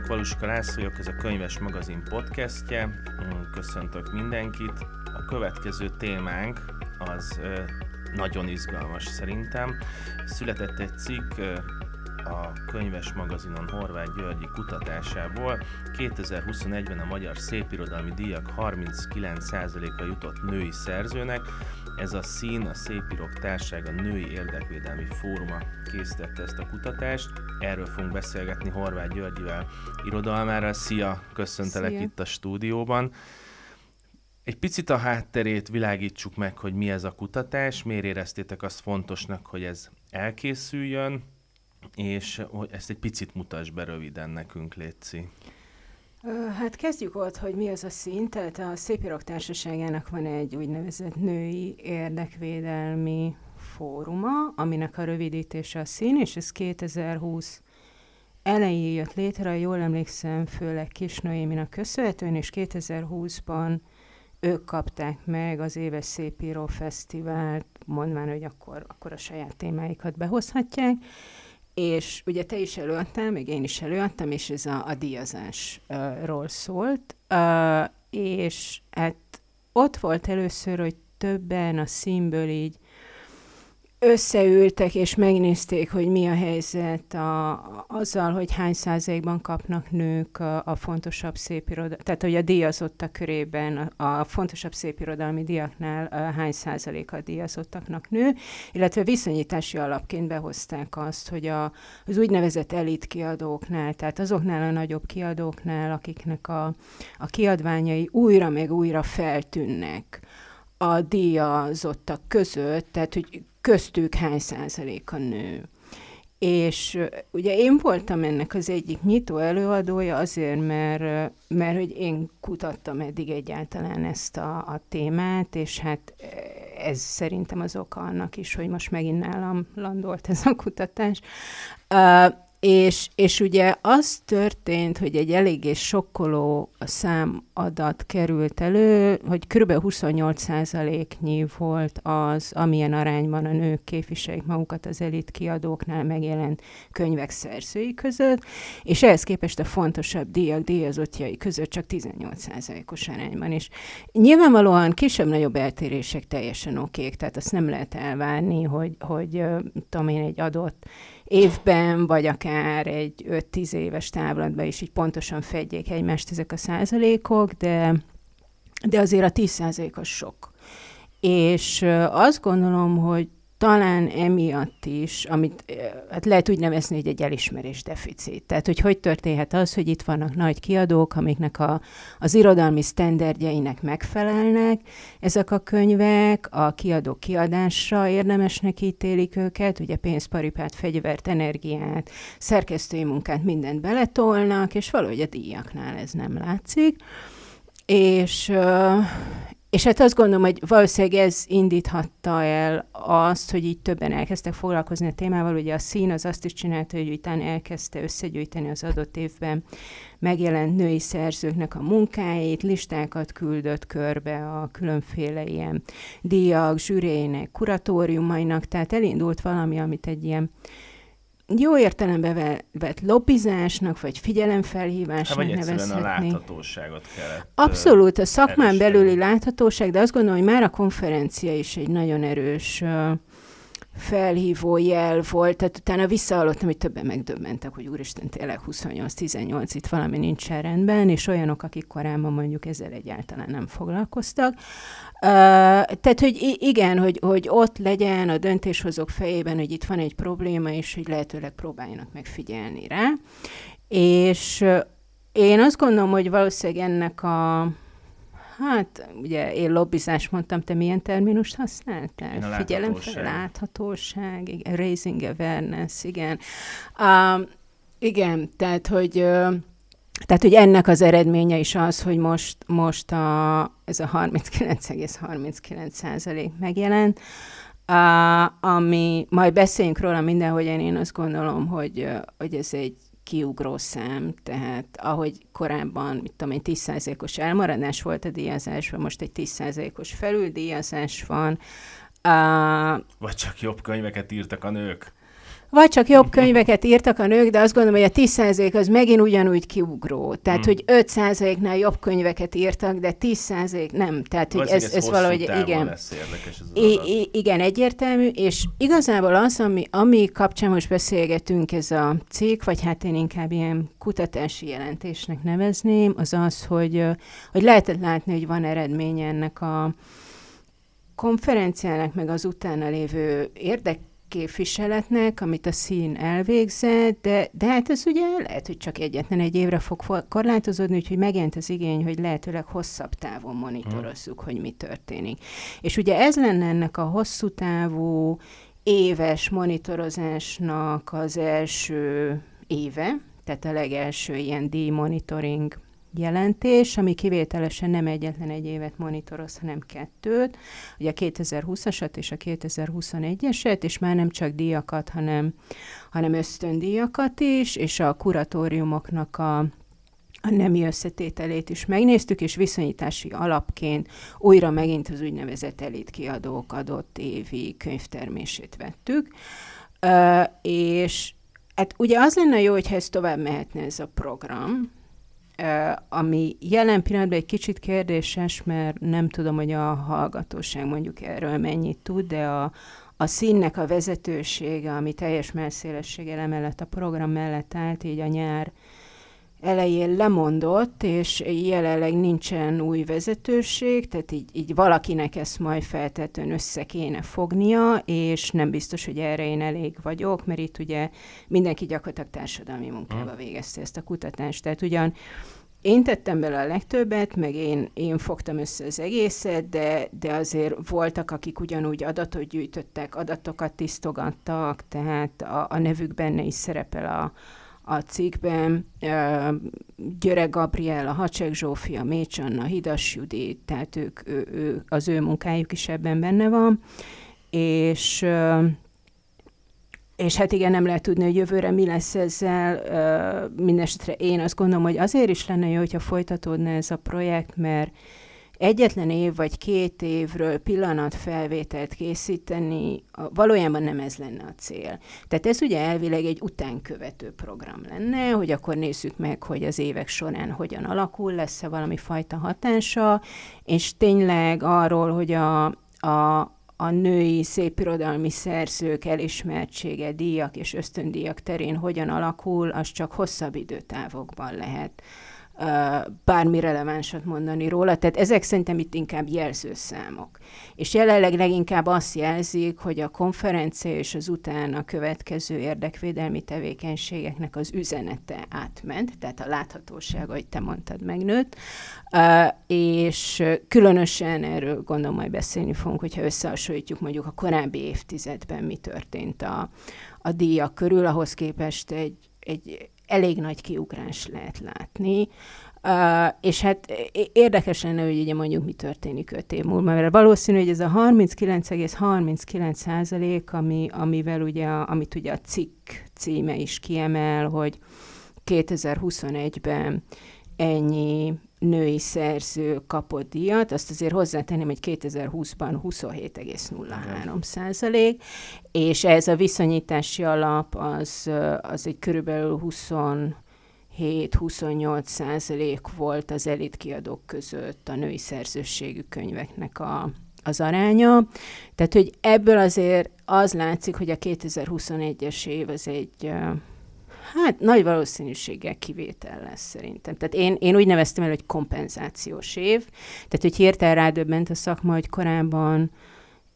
kívánok, Valuska László vagyok, ez a Könyves Magazin podcastje. Köszöntök mindenkit. A következő témánk az nagyon izgalmas szerintem. Született egy cikk a Könyves Magazinon Horváth Györgyi kutatásából. 2021-ben a Magyar Szépirodalmi Díjak 39%-a jutott női szerzőnek, ez a szín, a Szépirok Társága Női Érdekvédelmi Fóruma készítette ezt a kutatást. Erről fogunk beszélgetni Horváth Györgyivel irodalmára. Szia, köszöntelek Szia. itt a stúdióban. Egy picit a hátterét világítsuk meg, hogy mi ez a kutatás, miért éreztétek azt fontosnak, hogy ez elkészüljön, és hogy ezt egy picit mutass be röviden nekünk, Léci. Hát kezdjük ott, hogy mi az a szint. Tehát a Szépirok Társaságának van egy úgynevezett női érdekvédelmi fóruma, aminek a rövidítése a szín, és ez 2020 elején jött létre, jól emlékszem, főleg Kis Noéminak köszönhetően, és 2020-ban ők kapták meg az éves szépíró fesztivált, mondván, hogy akkor, akkor a saját témáikat behozhatják és ugye te is előadtál, még én is előadtam, és ez a, a díjazásról szólt, uh, és hát ott volt először, hogy többen a színből így összeültek és megnézték, hogy mi a helyzet a, azzal, hogy hány százalékban kapnak nők a, a fontosabb szépirodalmi, tehát hogy a díjazottak körében a, a fontosabb szépirodalmi diaknál a hány százalék a díjazottaknak nő, illetve viszonyítási alapként behozták azt, hogy a, az úgynevezett elit kiadóknál, tehát azoknál a nagyobb kiadóknál, akiknek a, a kiadványai újra meg újra feltűnnek, a díjazottak között, tehát hogy köztük hány százalék a nő. És ugye én voltam ennek az egyik nyitó előadója azért, mert, mert hogy én kutattam eddig egyáltalán ezt a, a témát, és hát ez szerintem az oka annak is, hogy most megint nálam landolt ez a kutatás. És, és ugye az történt, hogy egy eléggé sokkoló számadat került elő, hogy kb. 28%-nyi volt az, amilyen arányban a nők képviselik magukat az elit kiadóknál megjelent könyvek szerzői között, és ehhez képest a fontosabb díjak díjazottjai között csak 18%-os arányban is. Nyilvánvalóan kisebb-nagyobb eltérések teljesen okék, tehát azt nem lehet elvárni, hogy, hogy tudom én, egy adott évben, vagy akár egy 5-10 éves távlatban is így pontosan fedjék egymást ezek a százalékok, de, de azért a 10 százalék sok. És azt gondolom, hogy talán emiatt is, amit hát lehet úgy nevezni, hogy egy elismerés deficit. Tehát, hogy hogy történhet az, hogy itt vannak nagy kiadók, amiknek a, az irodalmi sztenderdjeinek megfelelnek, ezek a könyvek, a kiadók kiadásra érdemesnek ítélik őket, ugye pénzparipát, fegyvert, energiát, szerkesztői munkát, mindent beletolnak, és valahogy a díjaknál ez nem látszik. És, és hát azt gondolom, hogy valószínűleg ez indíthatta el azt, hogy így többen elkezdtek foglalkozni a témával. Ugye a szín az azt is csinálta, hogy utána elkezdte összegyűjteni az adott évben megjelent női szerzőknek a munkáit, listákat küldött körbe a különféle ilyen díjak, zsűrének, kuratóriumainak, tehát elindult valami, amit egy ilyen jó értelembe vett lobbizásnak, vagy figyelemfelhívásnak hát, vagy nevezhetni. a láthatóságot kellett Abszolút, a szakmán erősíteni. belüli láthatóság, de azt gondolom, hogy már a konferencia is egy nagyon erős felhívó jel volt, tehát utána visszahallottam, hogy többen megdöbbentek, hogy úristen, tényleg 28-18, itt valami nincs rendben, és olyanok, akik korábban mondjuk ezzel egyáltalán nem foglalkoztak. Tehát, hogy igen, hogy, hogy ott legyen a döntéshozók fejében, hogy itt van egy probléma, és hogy lehetőleg próbáljanak megfigyelni rá. És én azt gondolom, hogy valószínűleg ennek a Hát, ugye én lobbizás mondtam, te milyen terminust használtál? Figyelem fel, láthatóság, igen, raising awareness, igen. Uh, igen, tehát, hogy uh, tehát, hogy ennek az eredménye is az, hogy most, most a, ez a 39,39 százalék megjelent, uh, ami, majd beszéljünk róla mindenhogyan, én azt gondolom, hogy, hogy ez egy kiugró szám, tehát ahogy korábban, mit tudom én, 10%-os elmaradás volt a díjazásban, most egy 10%-os felüldíjazás van. Uh, Vagy csak jobb könyveket írtak a nők? Vagy csak jobb könyveket írtak a nők, de azt gondolom, hogy a 10% az megint ugyanúgy kiugró. Tehát, hmm. hogy 5%-nál jobb könyveket írtak, de 10% nem. Tehát, hogy ez, ez, ez valahogy, igen. Lesz érdekes ez I- I- igen, egyértelmű, és igazából az, ami, ami kapcsán most beszélgetünk, ez a cikk, vagy hát én inkább ilyen kutatási jelentésnek nevezném, az az, hogy, hogy lehetett látni, hogy van eredménye ennek a konferenciának, meg az utána lévő érdek képviseletnek, amit a szín elvégzett, de, de hát ez ugye lehet, hogy csak egyetlen egy évre fog korlátozódni, úgyhogy megjelent az igény, hogy lehetőleg hosszabb távon monitorozzuk, hogy mi történik. És ugye ez lenne ennek a hosszú távú éves monitorozásnak az első éve, tehát a legelső ilyen D-monitoring jelentés, ami kivételesen nem egyetlen egy évet monitoroz, hanem kettőt, ugye a 2020-asat és a 2021-eset, és már nem csak díjakat, hanem, hanem ösztöndíjakat is, és a kuratóriumoknak a, a nemi összetételét is megnéztük, és viszonyítási alapként újra megint az úgynevezett elit kiadók adott évi könyvtermését vettük, uh, és hát ugye az lenne jó, hogyha ez tovább mehetne ez a program, ami jelen pillanatban egy kicsit kérdéses, mert nem tudom, hogy a hallgatóság mondjuk erről mennyit tud, de a, a színnek a vezetősége, ami teljes melszélességgel emellett a program mellett állt, így a nyár elején lemondott, és jelenleg nincsen új vezetőség, tehát így, így valakinek ezt majd feltétlenül össze kéne fognia, és nem biztos, hogy erre én elég vagyok, mert itt ugye mindenki gyakorlatilag társadalmi munkába végezte ezt a kutatást. Tehát ugyan én tettem bele a legtöbbet, meg én, én fogtam össze az egészet, de, de azért voltak, akik ugyanúgy adatot gyűjtöttek, adatokat tisztogattak, tehát a, a nevük benne is szerepel a, a cikkben. Györe Gabriela, Hacsek Zsófia, Mécs Anna, Hidas Judit, tehát ők, ő, ő, az ő munkájuk is ebben benne van. És és hát igen, nem lehet tudni, hogy jövőre mi lesz ezzel. Mindenesetre én azt gondolom, hogy azért is lenne jó, hogyha folytatódna ez a projekt, mert egyetlen év vagy két évről pillanatfelvételt készíteni, valójában nem ez lenne a cél. Tehát ez ugye elvileg egy utánkövető program lenne, hogy akkor nézzük meg, hogy az évek során hogyan alakul, lesz-e valami fajta hatása, és tényleg arról, hogy a, a, a női szépirodalmi szerzők elismertsége, díjak és ösztöndíjak terén hogyan alakul, az csak hosszabb időtávokban lehet bármi relevánsat mondani róla. Tehát ezek szerintem itt inkább jelzőszámok. És jelenleg leginkább azt jelzik, hogy a konferencia és az utána következő érdekvédelmi tevékenységeknek az üzenete átment, tehát a láthatóság, ahogy te mondtad, megnőtt, és különösen erről gondolom majd beszélni fogunk, hogyha összehasonlítjuk mondjuk a korábbi évtizedben mi történt a, a díjak körül, ahhoz képest egy, egy elég nagy kiugrás lehet látni. Uh, és hát érdekes lenne, hogy ugye mondjuk mi történik öt év múlva, mert valószínű, hogy ez a 39,39 százalék, ami, amivel ugye, amit ugye a cikk címe is kiemel, hogy 2021-ben ennyi női szerző kapott díjat, azt azért hozzátenném, hogy 2020-ban 27,03 százalék, és ez a viszonyítási alap az, az egy körülbelül 20 7-28 százalék volt az elit kiadók között a női szerzőségű könyveknek a, az aránya. Tehát, hogy ebből azért az látszik, hogy a 2021-es év az egy Hát nagy valószínűséggel kivétel lesz szerintem. Tehát én, én úgy neveztem el, hogy kompenzációs év. Tehát, hogy hirtelen rádöbbent a szakma, hogy korábban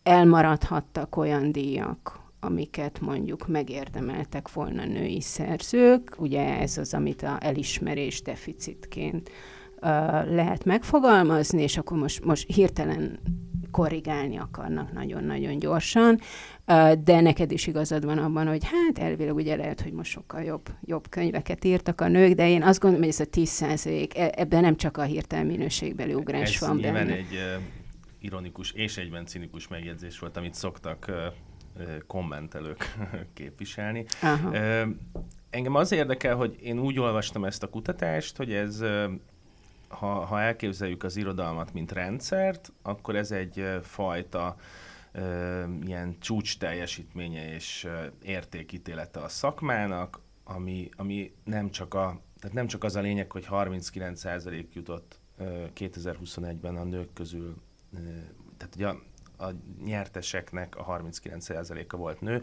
elmaradhattak olyan díjak, amiket mondjuk megérdemeltek volna női szerzők. Ugye ez az, amit a elismerés deficitként lehet megfogalmazni, és akkor most, most hirtelen korrigálni akarnak nagyon-nagyon gyorsan, de neked is igazad van abban, hogy hát elvileg ugye lehet, hogy most sokkal jobb, jobb könyveket írtak a nők, de én azt gondolom, hogy ez a 10 százalék, e, ebben nem csak a hirtelen minőségbeli ugrás ez van benne. egy ironikus és egyben cinikus megjegyzés volt, amit szoktak kommentelők képviselni. Aha. Engem az érdekel, hogy én úgy olvastam ezt a kutatást, hogy ez ha, ha elképzeljük az irodalmat, mint rendszert, akkor ez egy fajta ilyen csúcs teljesítménye és értékítélete a szakmának, ami, ami nem csak a tehát nem csak az a lényeg, hogy 39% jutott 2021-ben a nők közül, tehát ugye a, a nyerteseknek a 39%-a volt nő,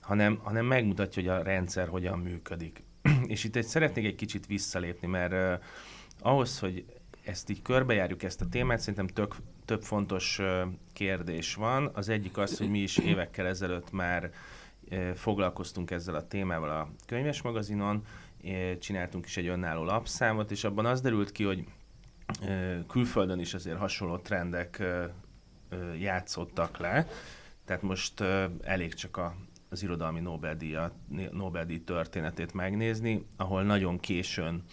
hanem, hanem megmutatja, hogy a rendszer hogyan működik. És itt egy, szeretnék egy kicsit visszalépni, mert ahhoz, hogy ezt így körbejárjuk ezt a témát, szerintem tök, több fontos kérdés van. Az egyik az, hogy mi is évekkel ezelőtt már foglalkoztunk ezzel a témával a könyves magazinon, csináltunk is egy önálló lapszámot, és abban az derült ki, hogy külföldön is azért hasonló trendek játszottak le, tehát most elég csak a, az irodalmi Nobel-díj, Nobel-díj történetét megnézni, ahol nagyon későn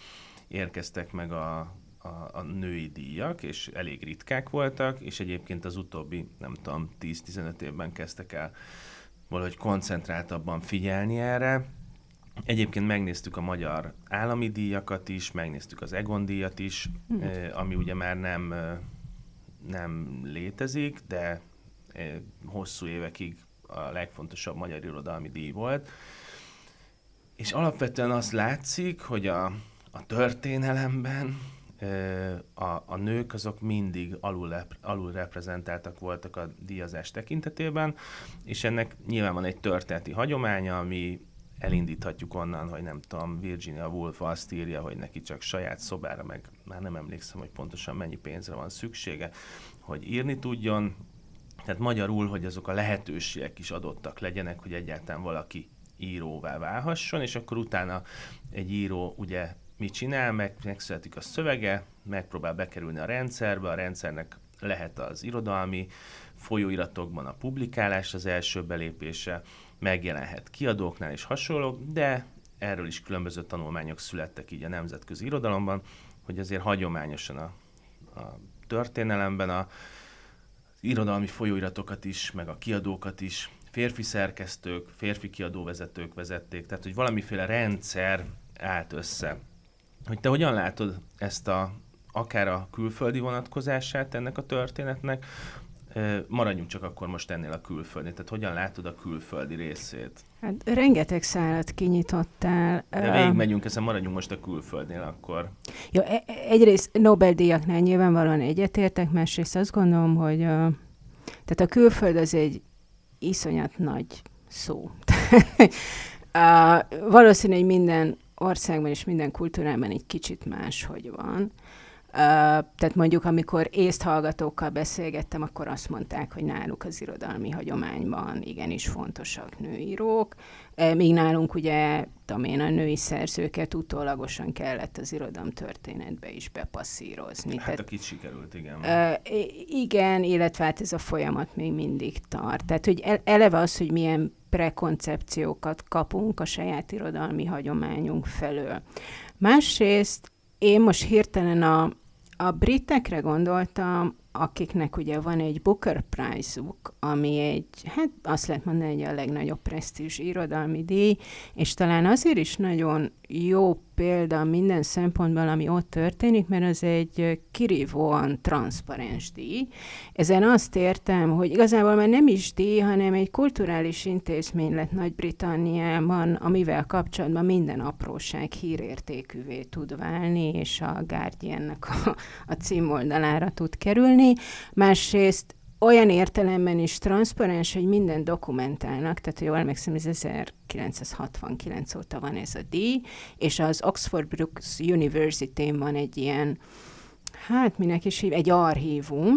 érkeztek meg a, a, a női díjak, és elég ritkák voltak, és egyébként az utóbbi, nem tudom, 10-15 évben kezdtek el valahogy koncentráltabban figyelni erre, Egyébként megnéztük a magyar állami díjakat is, megnéztük az Egon díjat is, mm. ami ugye már nem, nem létezik, de hosszú évekig a legfontosabb magyar irodalmi díj volt. És alapvetően azt látszik, hogy a, a történelemben a, a nők azok mindig alul, alul reprezentáltak voltak a díjazás tekintetében, és ennek nyilván van egy történeti hagyománya, ami elindíthatjuk onnan, hogy nem tudom, Virginia Woolf azt írja, hogy neki csak saját szobára, meg már nem emlékszem, hogy pontosan mennyi pénzre van szüksége, hogy írni tudjon. Tehát magyarul, hogy azok a lehetőségek is adottak legyenek, hogy egyáltalán valaki íróvá válhasson, és akkor utána egy író ugye mit csinál, meg, megszületik a szövege, megpróbál bekerülni a rendszerbe, a rendszernek lehet az irodalmi folyóiratokban a publikálás az első belépése, megjelenhet kiadóknál és hasonlók, de erről is különböző tanulmányok születtek így a nemzetközi irodalomban, hogy azért hagyományosan a, a történelemben a, irodalmi folyóiratokat is, meg a kiadókat is férfi szerkesztők, férfi kiadóvezetők vezették, tehát hogy valamiféle rendszer állt össze. Hogy te hogyan látod ezt a, akár a külföldi vonatkozását ennek a történetnek, Maradjunk csak akkor most ennél a külföldi. Tehát hogyan látod a külföldi részét? Hát rengeteg szálat kinyitottál. De végigmegyünk, ezen maradjunk most a külföldnél akkor. Jó, e- e- egyrészt Nobel-díjaknál nyilvánvalóan egyetértek, másrészt azt gondolom, hogy a, tehát a külföld az egy iszonyat nagy szó. a, valószínű, hogy minden országban és minden kultúrában egy kicsit más, hogy van tehát mondjuk, amikor észt hallgatókkal beszélgettem, akkor azt mondták, hogy náluk az irodalmi hagyományban igenis fontosak nőírók, míg nálunk ugye, tudom én, a női szerzőket utólagosan kellett az irodalom történetbe is bepasszírozni. Hát Tehát, akit sikerült, igen. Igen, illetve hát ez a folyamat még mindig tart. Tehát, hogy eleve az, hogy milyen prekoncepciókat kapunk a saját irodalmi hagyományunk felől. Másrészt én most hirtelen a, a britekre gondoltam, akiknek ugye van egy Booker Prize-uk, ami egy, hát azt lehet mondani, hogy a legnagyobb presztízs irodalmi díj, és talán azért is nagyon jó példa minden szempontból, ami ott történik, mert az egy kirívóan transzparens díj. Ezen azt értem, hogy igazából már nem is díj, hanem egy kulturális intézmény lett Nagy-Britanniában, amivel kapcsolatban minden apróság hírértékűvé tud válni, és a Guardiannek a, a címoldalára tud kerülni. Másrészt olyan értelemben is transzparens, hogy minden dokumentálnak, tehát jól emlékszem, ez 1969 óta van ez a díj, és az Oxford Brookes University-n van egy ilyen, hát minek is hív, egy archívum,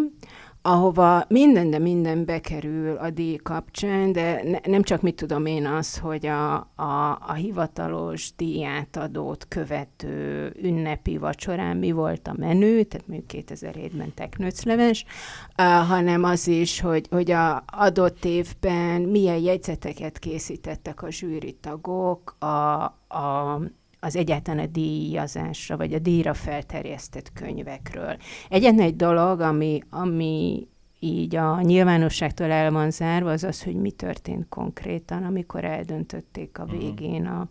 ahova minden, de minden bekerül a díj kapcsán, de ne, nem csak mit tudom én az, hogy a, a, a hivatalos díjátadót követő ünnepi vacsorán mi volt a menü, tehát mondjuk 2007-ben teknőcleves, uh, hanem az is, hogy, hogy a adott évben milyen jegyzeteket készítettek a zsűritagok, a, a az egyáltalán a díjazásra, vagy a díjra felterjesztett könyvekről. Egyetlen egy dolog, ami, ami így a nyilvánosságtól el van zárva, az az, hogy mi történt konkrétan, amikor eldöntötték a mhm. végén a,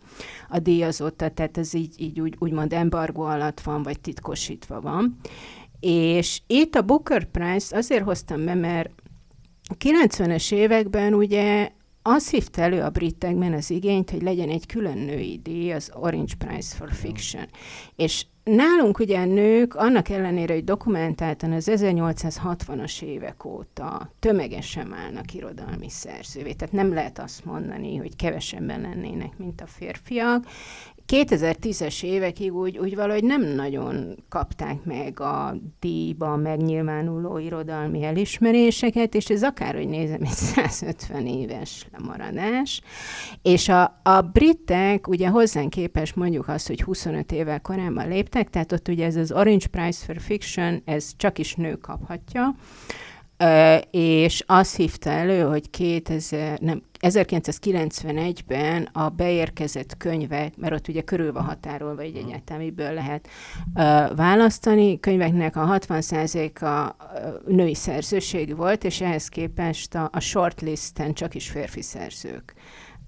a díjazottat, tehát ez így, így úgy, úgymond embargó alatt van, vagy titkosítva van. És itt a Booker Prize azért hoztam be, mert 90-es években ugye azt hívta elő a britekben az igényt, hogy legyen egy külön női díj, az Orange Prize for Fiction. És nálunk ugye nők, annak ellenére, hogy dokumentáltan az 1860-as évek óta tömegesen állnak irodalmi szerzővé, tehát nem lehet azt mondani, hogy kevesebben lennének, mint a férfiak, 2010-es évekig úgy, úgy valahogy nem nagyon kapták meg a díjban megnyilvánuló irodalmi elismeréseket, és ez akárhogy nézem, egy 150 éves lemaradás. És a, a britek ugye hozzánk képes mondjuk azt, hogy 25 évvel korábban léptek, tehát ott ugye ez az Orange Prize for Fiction, ez csak is nő kaphatja, és azt hívta elő, hogy 2000, nem, 1991-ben a beérkezett könyvek, mert ott ugye körül van határolva, egy egyetemiből lehet uh, választani, könyveknek a 60%-a női szerzőség volt, és ehhez képest a, a shortlisten csak is férfi szerzők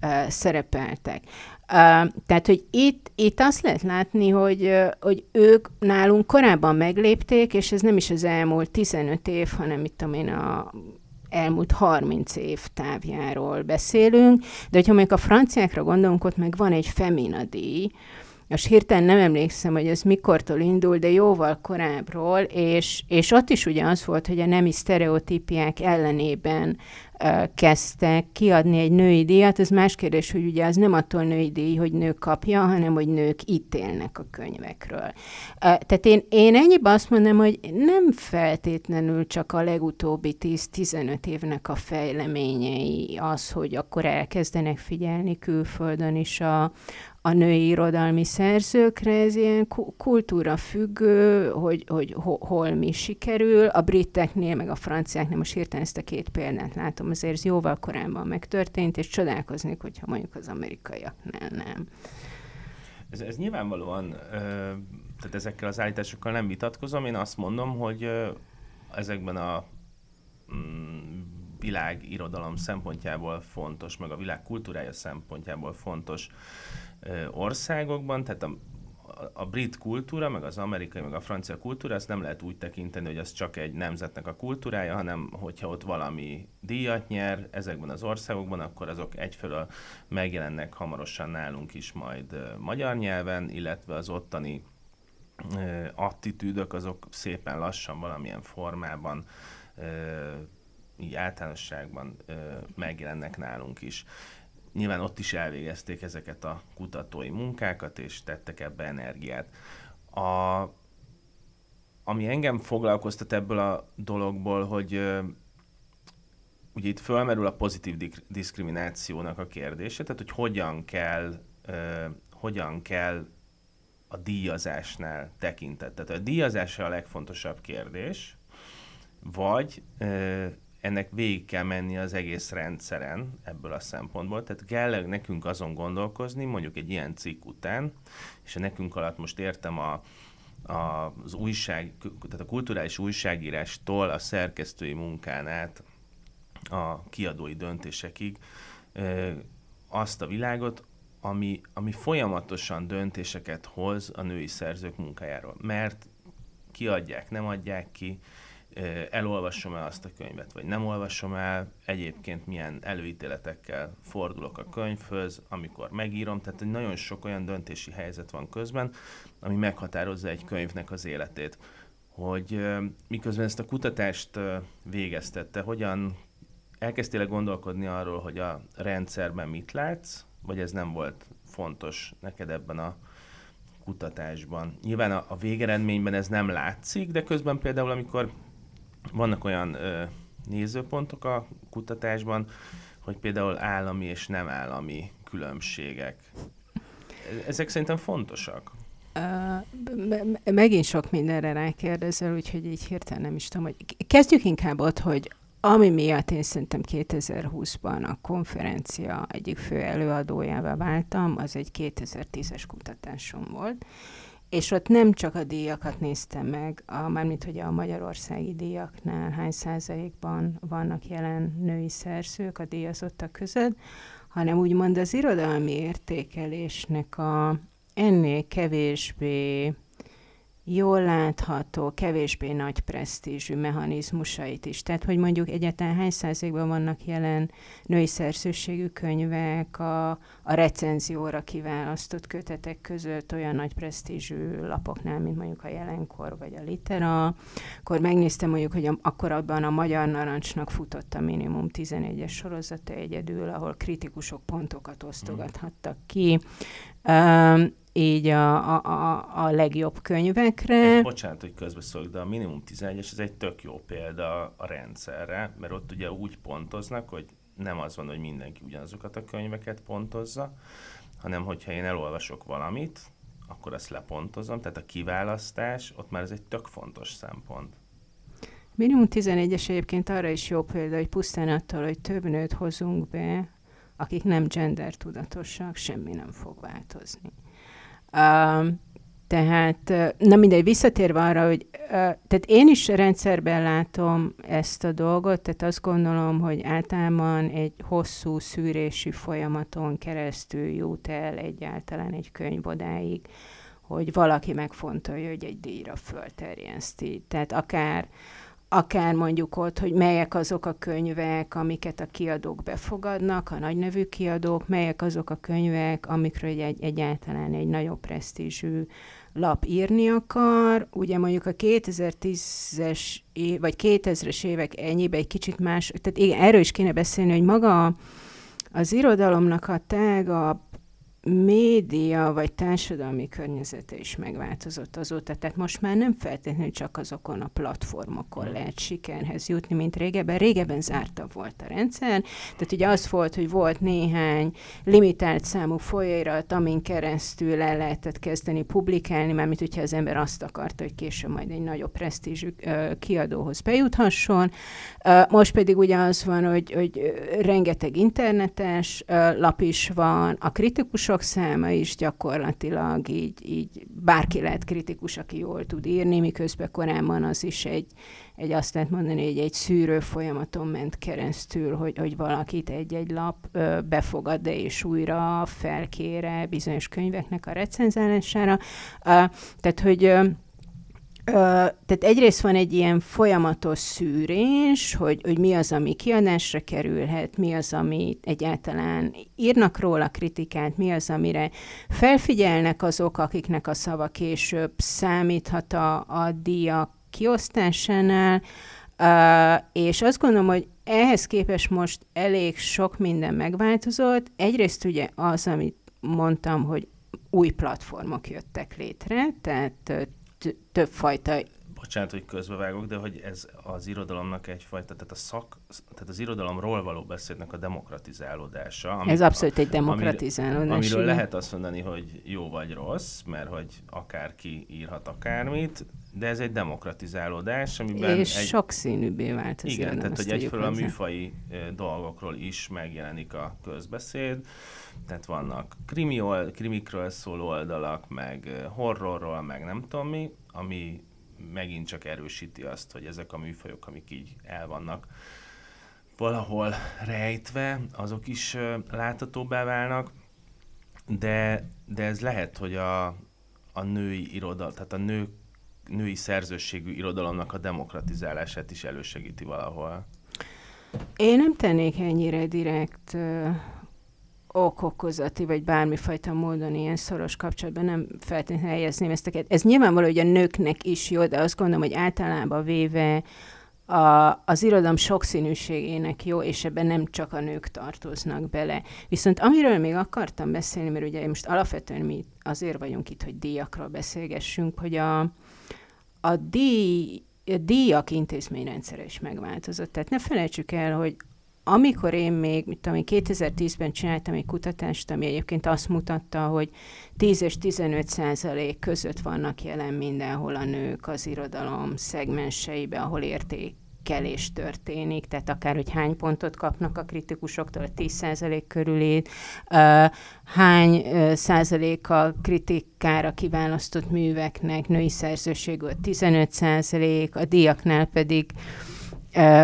uh, szerepeltek. Uh, tehát, hogy itt, itt azt lehet látni, hogy, uh, hogy ők nálunk korábban meglépték, és ez nem is az elmúlt 15 év, hanem mit tudom én, a elmúlt 30 év távjáról beszélünk, de hogyha még a franciákra gondolunk, ott meg van egy Femina díj, most hirtelen nem emlékszem, hogy ez mikortól indul, de jóval korábbról, és, és ott is ugye az volt, hogy a nemi sztereotípiák ellenében uh, kezdtek kiadni egy női díjat. Ez más kérdés, hogy ugye az nem attól női díj, hogy nők kapja, hanem hogy nők ítélnek a könyvekről. Uh, tehát én, én ennyiben azt mondom, hogy nem feltétlenül csak a legutóbbi 10-15 évnek a fejleményei az, hogy akkor elkezdenek figyelni külföldön is a, a női irodalmi szerzőkre, ez ilyen kultúra függő, hogy, hogy hol mi sikerül. A briteknél, meg a franciáknél, most hirtelen ezt a két példát látom, azért ez jóval korábban megtörtént, és csodálkoznék, hogyha mondjuk az amerikaiaknál nem. Ez, ez nyilvánvalóan, tehát ezekkel az állításokkal nem vitatkozom, én azt mondom, hogy ezekben a mm, világ irodalom szempontjából fontos, meg a világ kultúrája szempontjából fontos országokban, tehát a, a brit kultúra, meg az amerikai, meg a francia kultúra, azt nem lehet úgy tekinteni, hogy az csak egy nemzetnek a kultúrája, hanem hogyha ott valami díjat nyer ezekben az országokban, akkor azok egyfelől megjelennek hamarosan nálunk is majd magyar nyelven, illetve az ottani attitűdök azok szépen lassan valamilyen formában így általánosságban megjelennek nálunk is. Nyilván ott is elvégezték ezeket a kutatói munkákat, és tettek ebbe energiát. A, ami engem foglalkoztat ebből a dologból, hogy ugye itt fölmerül a pozitív diszkriminációnak a kérdése, tehát hogy hogyan kell, hogyan kell a díjazásnál tekintet. Tehát a díjazás a legfontosabb kérdés, vagy ennek végig kell menni az egész rendszeren ebből a szempontból. Tehát kell nekünk azon gondolkozni, mondjuk egy ilyen cikk után, és a nekünk alatt most értem a, a, az újság, tehát a kulturális újságírástól a szerkesztői munkán át a kiadói döntésekig azt a világot, ami, ami folyamatosan döntéseket hoz a női szerzők munkájáról. Mert kiadják, nem adják ki, elolvasom el azt a könyvet, vagy nem olvasom el, egyébként milyen előítéletekkel fordulok a könyvhöz, amikor megírom, tehát egy nagyon sok olyan döntési helyzet van közben, ami meghatározza egy könyvnek az életét. Hogy miközben ezt a kutatást végeztette, hogyan elkezdtél gondolkodni arról, hogy a rendszerben mit látsz, vagy ez nem volt fontos neked ebben a kutatásban. Nyilván a, a végeredményben ez nem látszik, de közben például, amikor vannak olyan ö, nézőpontok a kutatásban, hogy például állami és nem állami különbségek. Ezek szerintem fontosak. Megint sok mindenre rákérdezel, úgyhogy így hirtelen nem is tudom, hogy kezdjük inkább ott, hogy ami miatt én szerintem 2020-ban a konferencia egyik fő előadójává váltam, az egy 2010-es kutatásom volt, és ott nem csak a díjakat néztem meg, a, mármint hogy a magyarországi díjaknál hány százalékban vannak jelen női szerzők a díjazottak között, hanem úgymond az irodalmi értékelésnek a ennél kevésbé jól látható, kevésbé nagy presztízsű mechanizmusait is. Tehát, hogy mondjuk egyáltalán hány százalékban vannak jelen női szerzőségű könyvek a, a recenzióra kiválasztott kötetek között olyan nagy presztízsű lapoknál, mint mondjuk a Jelenkor vagy a Litera. Akkor megnéztem mondjuk, hogy a, akkor abban a Magyar Narancsnak futott a minimum 11-es sorozata egyedül, ahol kritikusok pontokat osztogathattak ki. Um, így a, a, a, a legjobb könyvekre. Ez, bocsánat, hogy közbeszólok, de a minimum 11-es ez egy tök jó példa a rendszerre, mert ott ugye úgy pontoznak, hogy nem az van, hogy mindenki ugyanazokat a könyveket pontozza, hanem hogyha én elolvasok valamit, akkor ezt lepontozom, tehát a kiválasztás, ott már ez egy tök fontos szempont. Minimum 11-es egyébként arra is jó példa, hogy pusztán attól, hogy több nőt hozunk be, akik nem gender tudatosak, semmi nem fog változni. Tehát, na mindegy, visszatérve arra, hogy tehát én is rendszerben látom ezt a dolgot, tehát azt gondolom, hogy általában egy hosszú szűrési folyamaton keresztül jut el egyáltalán egy könyv odáig, hogy valaki megfontolja, hogy egy díjra fölterjeszti. Tehát akár akár mondjuk ott, hogy melyek azok a könyvek, amiket a kiadók befogadnak, a nagynevű kiadók, melyek azok a könyvek, amikről egy, egyáltalán egy nagyobb presztízsű lap írni akar. Ugye mondjuk a 2010-es év, vagy 2000-es évek ennyibe egy kicsit más, tehát igen, erről is kéne beszélni, hogy maga az irodalomnak a tágabb média vagy társadalmi környezete is megváltozott azóta, tehát most már nem feltétlenül csak azokon a platformokon hmm. lehet sikerhez jutni, mint régebben. Régebben zárta volt a rendszer, tehát ugye az volt, hogy volt néhány limitált számú folyóirat, amin keresztül el lehetett kezdeni publikálni, mert hogyha az ember azt akarta, hogy később majd egy nagyobb presztízsű kiadóhoz bejuthasson. Most pedig ugye az van, hogy, hogy rengeteg internetes lap is van, a kritikusok kritikusok száma is gyakorlatilag így, így bárki lehet kritikus, aki jól tud írni, miközben korábban az is egy, egy azt lehet mondani, hogy egy szűrő folyamaton ment keresztül, hogy, hogy valakit egy-egy lap ö, befogad, de és újra felkére bizonyos könyveknek a recenzálására. Uh, tehát, hogy ö, tehát egyrészt van egy ilyen folyamatos szűrés, hogy, hogy mi az, ami kiadásra kerülhet, mi az, ami egyáltalán írnak róla kritikát, mi az, amire felfigyelnek azok, akiknek a szava később számíthat a, a díjak kiosztásánál, uh, és azt gondolom, hogy ehhez képest most elég sok minden megváltozott. Egyrészt ugye az, amit mondtam, hogy új platformok jöttek létre, tehát többfajta bocsánat, hogy közbevágok, de hogy ez az irodalomnak egyfajta, tehát a szak, tehát az irodalomról való beszédnek a demokratizálódása. Ami, ez abszolút egy demokratizálódás. Amiről, amiről lehet azt mondani, hogy jó vagy rossz, mert hogy akárki írhat akármit, de ez egy demokratizálódás, amiben... És egy, sokszínűbbé vált az Igen, tehát hogy egyfelől a műfai dolgokról is megjelenik a közbeszéd, tehát vannak krimi, krimikről szóló oldalak, meg horrorról, meg nem tudom mi, ami megint csak erősíti azt, hogy ezek a műfajok, amik így el vannak valahol rejtve, azok is láthatóbbá válnak, de, de ez lehet, hogy a, a női irodalom, tehát a nők, női szerzőségű irodalomnak a demokratizálását is elősegíti valahol. Én nem tennék ennyire direkt okokozati, vagy bármifajta módon ilyen szoros kapcsolatban nem feltétlenül helyezném ezt. Ez nyilvánvaló, hogy a nőknek is jó, de azt gondolom, hogy általában véve a, az irodalom sokszínűségének jó, és ebben nem csak a nők tartoznak bele. Viszont amiről még akartam beszélni, mert ugye most alapvetően mi azért vagyunk itt, hogy díjakról beszélgessünk, hogy a, a díj a díjak intézményrendszere is megváltozott. Tehát ne felejtsük el, hogy amikor én még, mit tudom, 2010-ben csináltam egy kutatást, ami egyébként azt mutatta, hogy 10 és 15 százalék között vannak jelen mindenhol a nők az irodalom szegmenseibe, ahol érték kelés történik, tehát akár, hogy hány pontot kapnak a kritikusoktól, 10 százalék körülét, uh, hány százalék a kritikára kiválasztott műveknek, női szerzőség 15 százalék, a díjaknál pedig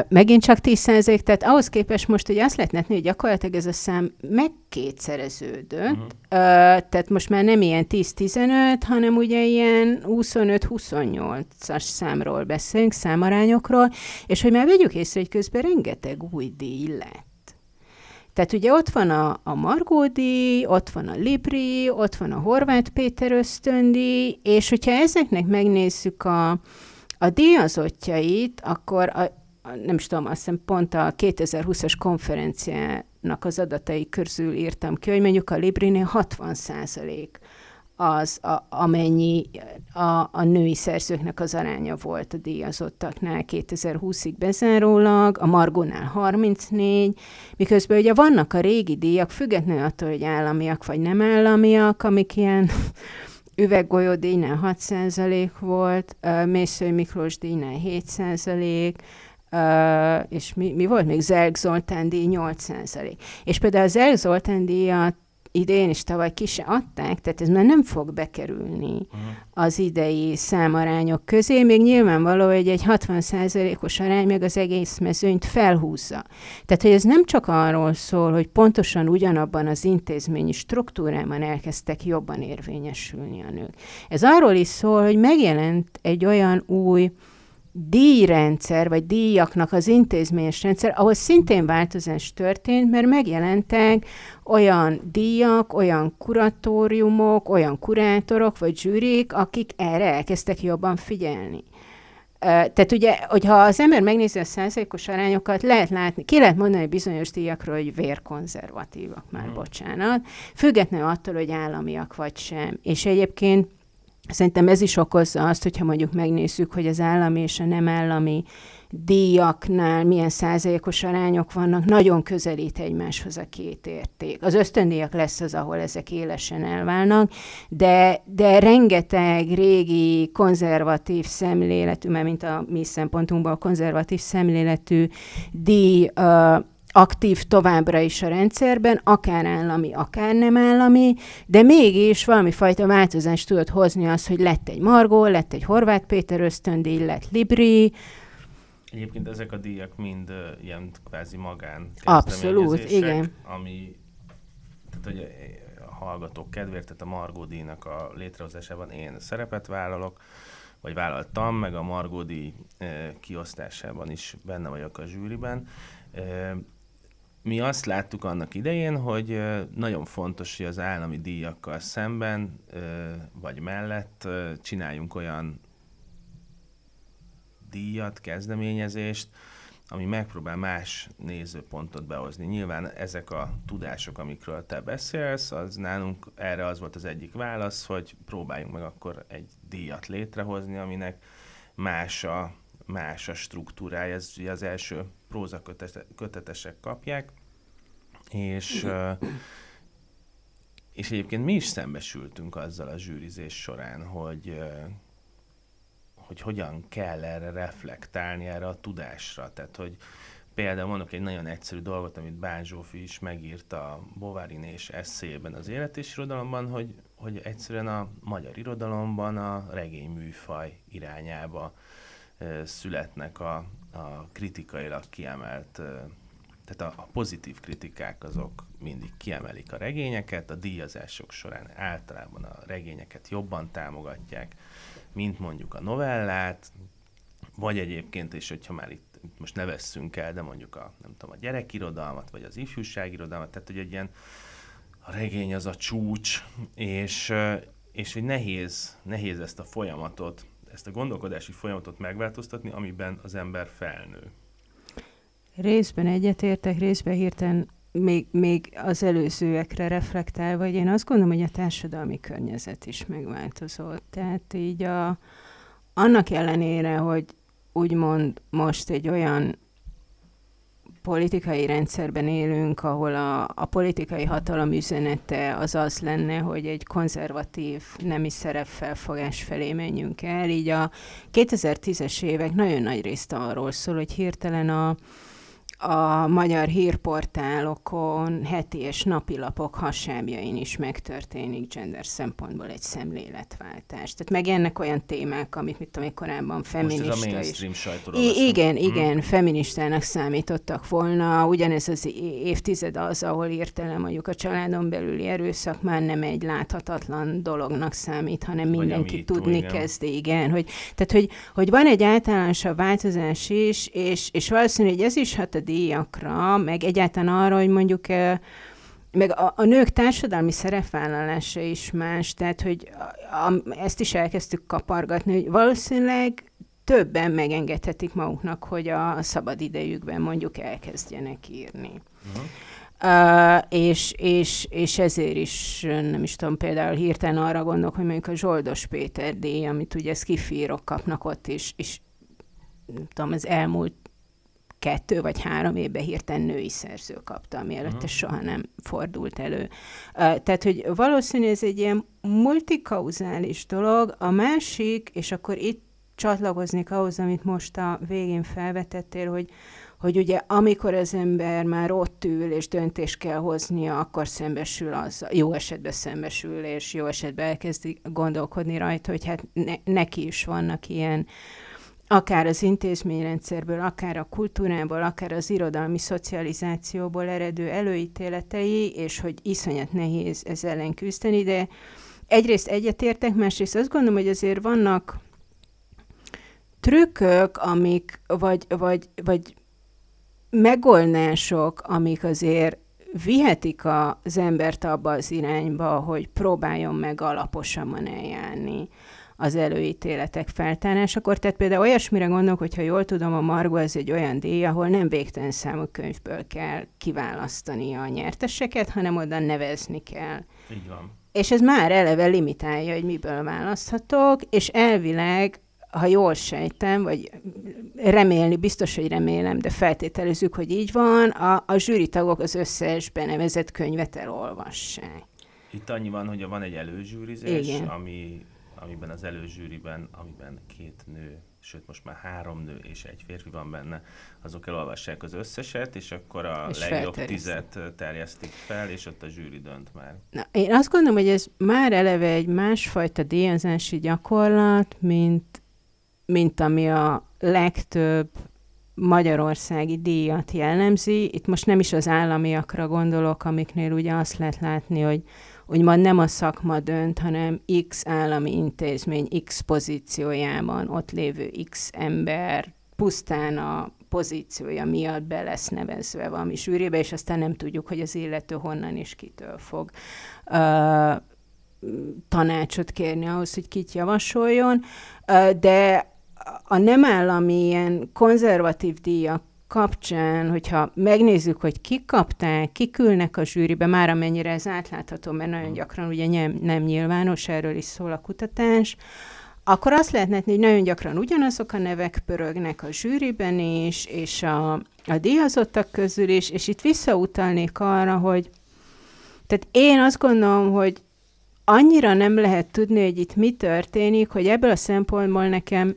megint csak 10 tehát ahhoz képest most, hogy azt lehetne, hogy gyakorlatilag ez a szám megkétszereződött, uh-huh. uh, tehát most már nem ilyen 10-15, hanem ugye ilyen 25-28-as számról beszélünk, számarányokról, és hogy már vegyük észre, hogy közben rengeteg új díj lett. Tehát ugye ott van a, a Margódi, ott van a Libri, ott van a Horváth Péter ösztöndi, és hogyha ezeknek megnézzük a, a díjazottjait, akkor a, nem is tudom, azt hiszem pont a 2020-as konferenciának az adatai közül írtam ki, hogy mondjuk a Librinél 60 százalék az, a, amennyi a, a női szerzőknek az aránya volt a díjazottaknál 2020-ig bezárólag, a Margonál 34, miközben ugye vannak a régi díjak, függetlenül attól, hogy államiak vagy nem államiak, amik ilyen üveggolyó díjnál 6% volt, Mészői Miklós díjnál 7%, Uh, és mi, mi volt még? Zerg Zoltán díj 8%. És például a Zerg Zoltán díjat idén és tavaly ki se adták, tehát ez már nem fog bekerülni uh-huh. az idei számarányok közé, még nyilvánvaló, hogy egy 60%-os arány meg az egész mezőnyt felhúzza. Tehát, hogy ez nem csak arról szól, hogy pontosan ugyanabban az intézményi struktúrában elkezdtek jobban érvényesülni a nők. Ez arról is szól, hogy megjelent egy olyan új díjrendszer, vagy díjaknak az intézményes rendszer, ahol szintén változás történt, mert megjelentek olyan díjak, olyan kuratóriumok, olyan kurátorok, vagy zsűrik, akik erre elkezdtek jobban figyelni. Tehát ugye, hogyha az ember megnézi a százalékos arányokat, lehet látni, ki lehet mondani bizonyos díjakról, hogy vérkonzervatívak már, mm. bocsánat, függetlenül attól, hogy államiak vagy sem. És egyébként Szerintem ez is okozza azt, hogyha mondjuk megnézzük, hogy az állami és a nem állami díjaknál milyen százalékos arányok vannak, nagyon közelít egymáshoz a két érték. Az ösztöndíjak lesz az, ahol ezek élesen elválnak, de, de rengeteg régi konzervatív szemléletű, mert mint a mi szempontunkból konzervatív szemléletű díj uh, aktív továbbra is a rendszerben, akár állami, akár nem állami, de mégis valami fajta változást tudott hozni az, hogy lett egy Margó, lett egy Horváth Péter ösztöndíj, lett Libri. Egyébként ezek a díjak mind uh, ilyen kvázi magán Abszolút, igen. Ami, tehát hogy a hallgatók kedvéért, tehát a Margó díjnak a létrehozásában én szerepet vállalok, vagy vállaltam, meg a Margó díj uh, kiosztásában is benne vagyok a zsűriben. Uh, mi azt láttuk annak idején, hogy nagyon fontos, hogy az állami díjakkal szemben vagy mellett csináljunk olyan díjat, kezdeményezést, ami megpróbál más nézőpontot behozni. Nyilván ezek a tudások, amikről te beszélsz, az nálunk erre az volt az egyik válasz, hogy próbáljunk meg akkor egy díjat létrehozni, aminek más a, más a struktúrája. Ez az első próza kötetesek kapják, és, és egyébként mi is szembesültünk azzal a zsűrizés során, hogy, hogy hogyan kell erre reflektálni, erre a tudásra. Tehát, hogy például mondok egy nagyon egyszerű dolgot, amit Bán Zsófi is megírt a Bovárin és eszélyében az élet és irodalomban, hogy, hogy egyszerűen a magyar irodalomban a regény műfaj irányába születnek a, a kritikailag kiemelt tehát a, a pozitív kritikák azok mindig kiemelik a regényeket, a díjazások során általában a regényeket jobban támogatják, mint mondjuk a novellát, vagy egyébként, és hogyha már itt most ne vesszünk el, de mondjuk a, nem tudom, a gyerekirodalmat, vagy az ifjúságirodalmat, tehát hogy egy ilyen a regény az a csúcs, és, és hogy nehéz, nehéz ezt a folyamatot, ezt a gondolkodási folyamatot megváltoztatni, amiben az ember felnő. Részben egyetértek, részben hirtelen még, még az előzőekre reflektálva, vagy én azt gondolom, hogy a társadalmi környezet is megváltozott. Tehát így a, annak ellenére, hogy úgymond most egy olyan politikai rendszerben élünk, ahol a, a politikai hatalom üzenete az az lenne, hogy egy konzervatív nemi szerepfelfogás felé menjünk el. Így a 2010-es évek nagyon nagy részt arról szól, hogy hirtelen a, a magyar hírportálokon, heti és napilapok hasábjain is megtörténik gender szempontból egy szemléletváltás. Tehát meg ennek olyan témák, amit mit tudom, korábban feminista Most ez a mainstream is. I- igen, hmm. igen, feministának számítottak volna. Ugyanez az évtized az, ahol értelem mondjuk a családon belüli erőszak már nem egy láthatatlan dolognak számít, hanem mindenki tudni igen. kezdi, igen. Hogy, tehát, hogy, hogy van egy általánosabb változás is, és, és valószínűleg ez is hat a díjakra, meg egyáltalán arra, hogy mondjuk meg a, a nők társadalmi szerepvállalása is más, tehát hogy a, a, ezt is elkezdtük kapargatni, hogy valószínűleg többen megengedhetik maguknak, hogy a szabad idejükben mondjuk elkezdjenek írni. Uh-huh. Uh, és, és, és ezért is, nem is tudom, például hirtelen arra gondolok, hogy mondjuk a Zsoldos Péter díj, amit ugye skifírok kapnak ott is, és nem tudom, az elmúlt kettő vagy három évben hirtelen női szerző kapta, ami előtte uh-huh. soha nem fordult elő. Tehát, hogy valószínű ez egy ilyen multikauzális dolog. A másik, és akkor itt csatlakoznék ahhoz, amit most a végén felvetettél, hogy, hogy ugye amikor az ember már ott ül, és döntést kell hoznia, akkor szembesül az, jó esetben szembesül, és jó esetben elkezdi gondolkodni rajta, hogy hát ne, neki is vannak ilyen akár az intézményrendszerből, akár a kultúrából, akár az irodalmi szocializációból eredő előítéletei, és hogy iszonyat nehéz ez ellen küzdeni, de egyrészt egyetértek, másrészt azt gondolom, hogy azért vannak trükkök, amik, vagy, vagy, vagy megoldások, amik azért vihetik az embert abba az irányba, hogy próbáljon meg alaposabban eljárni az előítéletek feltárásakor. Tehát például olyasmire gondolok, hogyha jól tudom, a Margo ez egy olyan díj, ahol nem végtelen számú könyvből kell kiválasztani a nyerteseket, hanem oda nevezni kell. Így van. És ez már eleve limitálja, hogy miből választhatok, és elvileg ha jól sejtem, vagy remélni, biztos, hogy remélem, de feltételezzük, hogy így van, a, a zsűritagok az összes benevezett könyvet elolvassák. Itt annyi van, hogy van egy előzsűrizés, Igen. ami amiben az előzsűriben, amiben két nő, sőt most már három nő és egy férfi van benne, azok elolvassák az összeset, és akkor a és legjobb tizet terjesztik fel, és ott a zsűri dönt már. Na, én azt gondolom, hogy ez már eleve egy másfajta díjazási gyakorlat, mint, mint ami a legtöbb magyarországi díjat jellemzi. Itt most nem is az államiakra gondolok, amiknél ugye azt lehet látni, hogy úgymond nem a szakma dönt, hanem X állami intézmény X pozíciójában ott lévő X ember pusztán a pozíciója miatt be lesz nevezve valami zsűribe, és aztán nem tudjuk, hogy az illető honnan és kitől fog uh, tanácsot kérni ahhoz, hogy kit javasoljon, uh, de a nem állami ilyen konzervatív díjak kapcsán, hogyha megnézzük, hogy kik kapták, kik ülnek a zsűribe, már amennyire ez átlátható, mert nagyon gyakran ugye nem, nem nyilvános, erről is szól a kutatás, akkor azt lehet látni, hogy nagyon gyakran ugyanazok a nevek pörögnek a zsűriben is, és a, a díjazottak közül is, és itt visszautalnék arra, hogy tehát én azt gondolom, hogy annyira nem lehet tudni, hogy itt mi történik, hogy ebből a szempontból nekem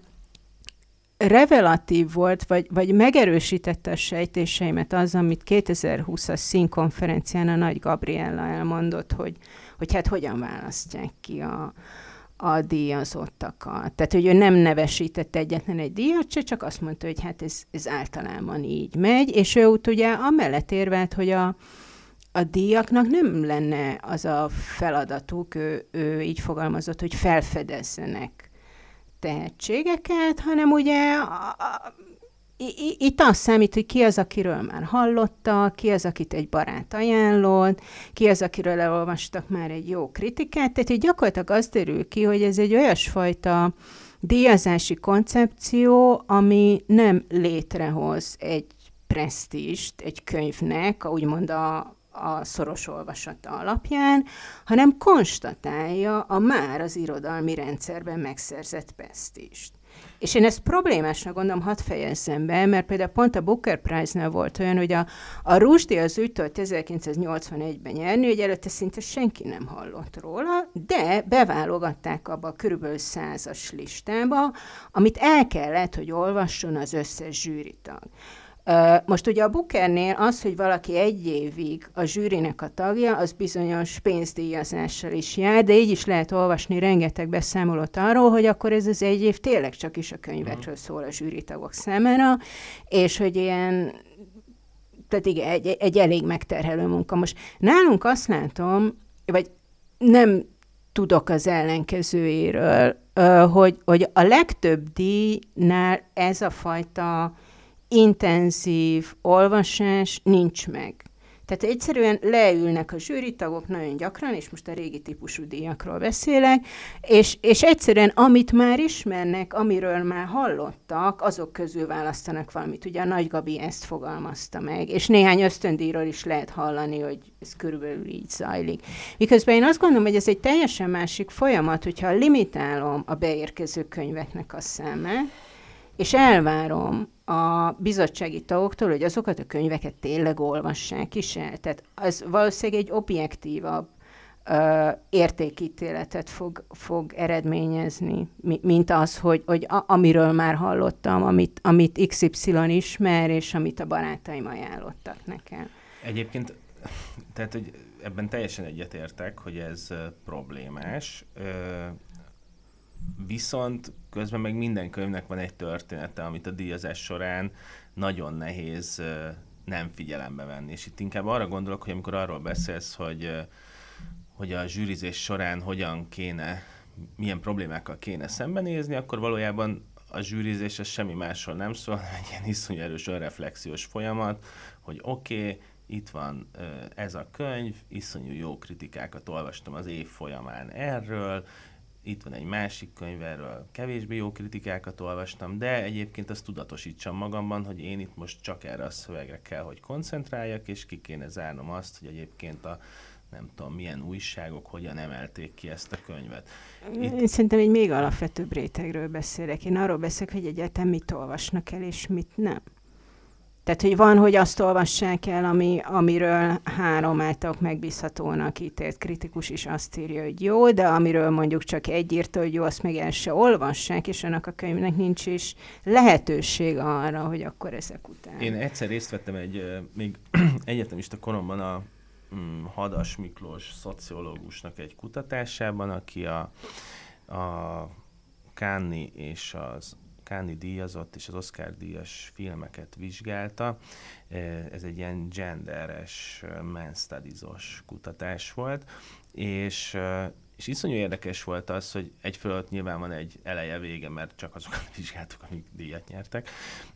revelatív volt, vagy, vagy megerősítette a sejtéseimet az, amit 2020-as színkonferencián a Nagy Gabriella elmondott, hogy, hogy hát hogyan választják ki a, a díjazottakat. Tehát, hogy ő nem nevesített egyetlen egy díjat, csak azt mondta, hogy hát ez, ez általában így megy, és ő úgy ugye amellett érvelt, hogy a, a díjaknak nem lenne az a feladatuk, ő, ő így fogalmazott, hogy felfedezzenek tehetségeket, hanem ugye itt az számít, hogy ki az, akiről már hallotta, ki az, akit egy barát ajánlott, ki az, akiről elolvastak már egy jó kritikát, tehát így gyakorlatilag az derül ki, hogy ez egy olyasfajta díjazási koncepció, ami nem létrehoz egy presztíst egy könyvnek, úgymond a, a szoros olvasata alapján, hanem konstatálja a már az irodalmi rendszerben megszerzett pesztist. És én ezt problémásnak gondolom, hadd fejezzem be, mert például pont a Booker Prize-nál volt olyan, hogy a, a Rusdi az úgy 1981-ben nyerni, hogy előtte szinte senki nem hallott róla, de beválogatták abba a körülbelül százas listába, amit el kellett, hogy olvasson az összes zsűritag. Most ugye a Bookernél az, hogy valaki egy évig a zsűrinek a tagja, az bizonyos pénzdíjazással is jár, de így is lehet olvasni rengeteg beszámolót arról, hogy akkor ez az egy év tényleg csak is a könyvekről szól a zsűritagok számára, és hogy ilyen tehát igen, egy, egy elég megterhelő munka. Most nálunk azt látom, vagy nem tudok az ellenkezőjéről, hogy, hogy a legtöbb díjnál ez a fajta intenzív olvasás nincs meg. Tehát egyszerűen leülnek a zsűritagok nagyon gyakran, és most a régi típusú díjakról beszélek, és, és egyszerűen amit már ismernek, amiről már hallottak, azok közül választanak valamit. Ugye a Nagy Gabi ezt fogalmazta meg, és néhány ösztöndíjról is lehet hallani, hogy ez körülbelül így zajlik. Miközben én azt gondolom, hogy ez egy teljesen másik folyamat, hogyha limitálom a beérkező könyveknek a számát, és elvárom a bizottsági tagoktól, hogy azokat a könyveket tényleg olvassák is el. Tehát az valószínűleg egy objektívabb ö, értékítéletet fog, fog eredményezni, mint az, hogy, hogy a, amiről már hallottam, amit, amit XY ismer, és amit a barátaim ajánlottak nekem. Egyébként, tehát, hogy ebben teljesen egyetértek, hogy ez problémás. Viszont közben meg minden könyvnek van egy története, amit a díjazás során nagyon nehéz nem figyelembe venni. És itt inkább arra gondolok, hogy amikor arról beszélsz, hogy, hogy a zsűrizés során hogyan kéne, milyen problémákkal kéne szembenézni, akkor valójában a zsűrizés az semmi másról nem szól, egy ilyen iszonyú erős önreflexiós folyamat, hogy oké, okay, itt van ez a könyv, iszonyú jó kritikákat olvastam az év folyamán erről, itt van egy másik könyv, erről kevésbé jó kritikákat olvastam, de egyébként azt tudatosítsam magamban, hogy én itt most csak erre a szövegre kell, hogy koncentráljak, és ki kéne zárnom azt, hogy egyébként a nem tudom, milyen újságok hogyan emelték ki ezt a könyvet. Itt... Szerintem egy még alapvetőbb rétegről beszélek. Én arról beszélek, hogy egyáltalán mit olvasnak el, és mit nem. Tehát, hogy van, hogy azt olvassák el, ami, amiről három által megbízhatónak ítélt kritikus is azt írja, hogy jó, de amiről mondjuk csak egy írta, hogy jó, azt meg el se olvassák, és annak a könyvnek nincs is lehetőség arra, hogy akkor ezek után. Én egyszer részt vettem egy, még egyetemista koromban a mm, Hadas Miklós szociológusnak egy kutatásában, aki a, a Kánni és az Káni díjazott és az Oscar díjas filmeket vizsgálta. Ez egy ilyen genderes, man studies kutatás volt, és és iszonyú érdekes volt az, hogy egyfelől nyilván van egy eleje vége, mert csak azokat vizsgáltuk, amik díjat nyertek,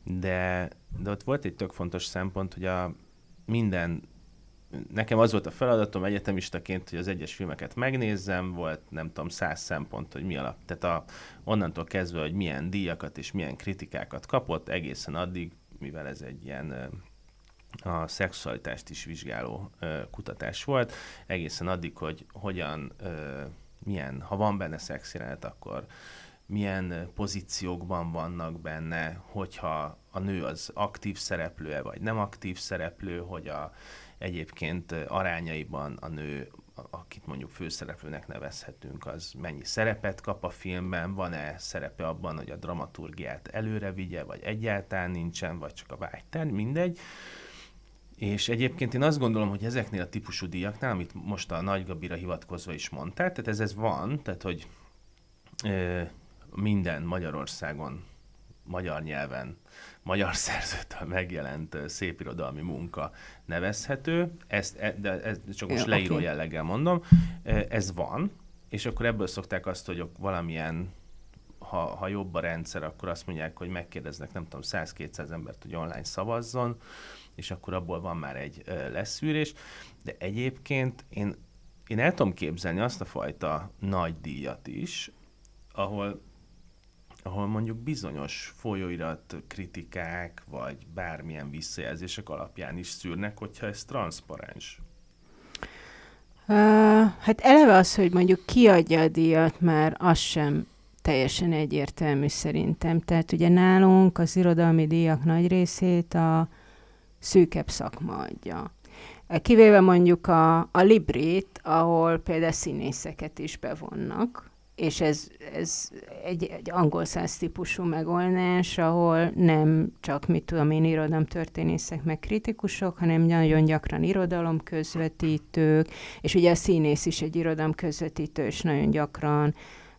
de, de ott volt egy tök fontos szempont, hogy a minden nekem az volt a feladatom egyetemistaként, hogy az egyes filmeket megnézzem, volt nem tudom száz szempont, hogy mi alap. Tehát a, onnantól kezdve, hogy milyen díjakat és milyen kritikákat kapott, egészen addig, mivel ez egy ilyen a szexualitást is vizsgáló ö, kutatás volt, egészen addig, hogy hogyan, ö, milyen, ha van benne szexjelenet, akkor milyen pozíciókban vannak benne, hogyha a nő az aktív szereplője, vagy nem aktív szereplő, hogy a, egyébként arányaiban a nő, akit mondjuk főszereplőnek nevezhetünk, az mennyi szerepet kap a filmben, van-e szerepe abban, hogy a dramaturgiát előre vigye, vagy egyáltalán nincsen, vagy csak a vágytán, mindegy. És egyébként én azt gondolom, hogy ezeknél a típusú díjaknál, amit most a Nagy Gabira hivatkozva is mondtál, tehát ez, ez van, tehát hogy ö, minden Magyarországon, magyar nyelven magyar szerzőtől megjelent szépirodalmi munka nevezhető, ezt, e, de ez csak most ja, leíró okay. jelleggel mondom, ez van, és akkor ebből szokták azt, hogy valamilyen ha, ha jobb a rendszer, akkor azt mondják, hogy megkérdeznek, nem tudom, 100-200 embert, hogy online szavazzon, és akkor abból van már egy leszűrés. De egyébként én, én el tudom képzelni azt a fajta nagy díjat is, ahol ahol mondjuk bizonyos folyóirat kritikák, vagy bármilyen visszajelzések alapján is szűrnek, hogyha ez transzparens? Uh, hát eleve az, hogy mondjuk kiadja a díjat, már az sem teljesen egyértelmű szerintem. Tehát ugye nálunk az irodalmi díjak nagy részét a szűkebb szakma adja. Kivéve mondjuk a, a Librit, ahol például színészeket is bevonnak, és ez, ez egy, egy angol száz típusú megoldás, ahol nem csak, mit tudom én, irodalomtörténészek meg kritikusok, hanem nagyon gyakran irodalom közvetítők, és ugye a színész is egy irodalom közvetítő, és nagyon gyakran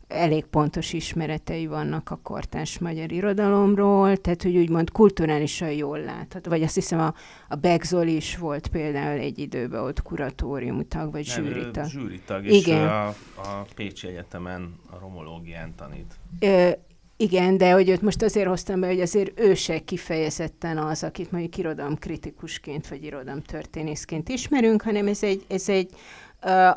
elég pontos ismeretei vannak a kortás magyar irodalomról, tehát hogy úgymond kulturálisan jól látható. Vagy azt hiszem a, a Begzol is volt például egy időben ott kuratóriumtag, vagy zsűritag. Zsűritag, és Igen. A, a Pécsi Egyetemen a romológián tanít. Ö, igen, de hogy őt most azért hoztam be, hogy azért ő se kifejezetten az, akit mondjuk irodalomkritikusként vagy irodalomtörténészként ismerünk, hanem ez egy, ez egy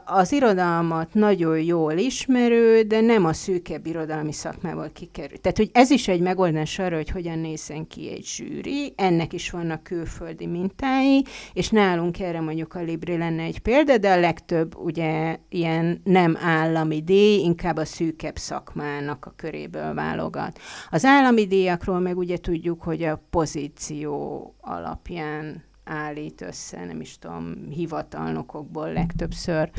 az irodalmat nagyon jól ismerő, de nem a szűkebb irodalmi szakmából kikerül. Tehát, hogy ez is egy megoldás arra, hogy hogyan nézzen ki egy zsűri, ennek is vannak külföldi mintái, és nálunk erre mondjuk a Libri lenne egy példa, de a legtöbb ugye ilyen nem állami díj, inkább a szűkebb szakmának a köréből válogat. Az állami díjakról meg ugye tudjuk, hogy a pozíció alapján állít össze, nem is tudom, hivatalnokokból legtöbbször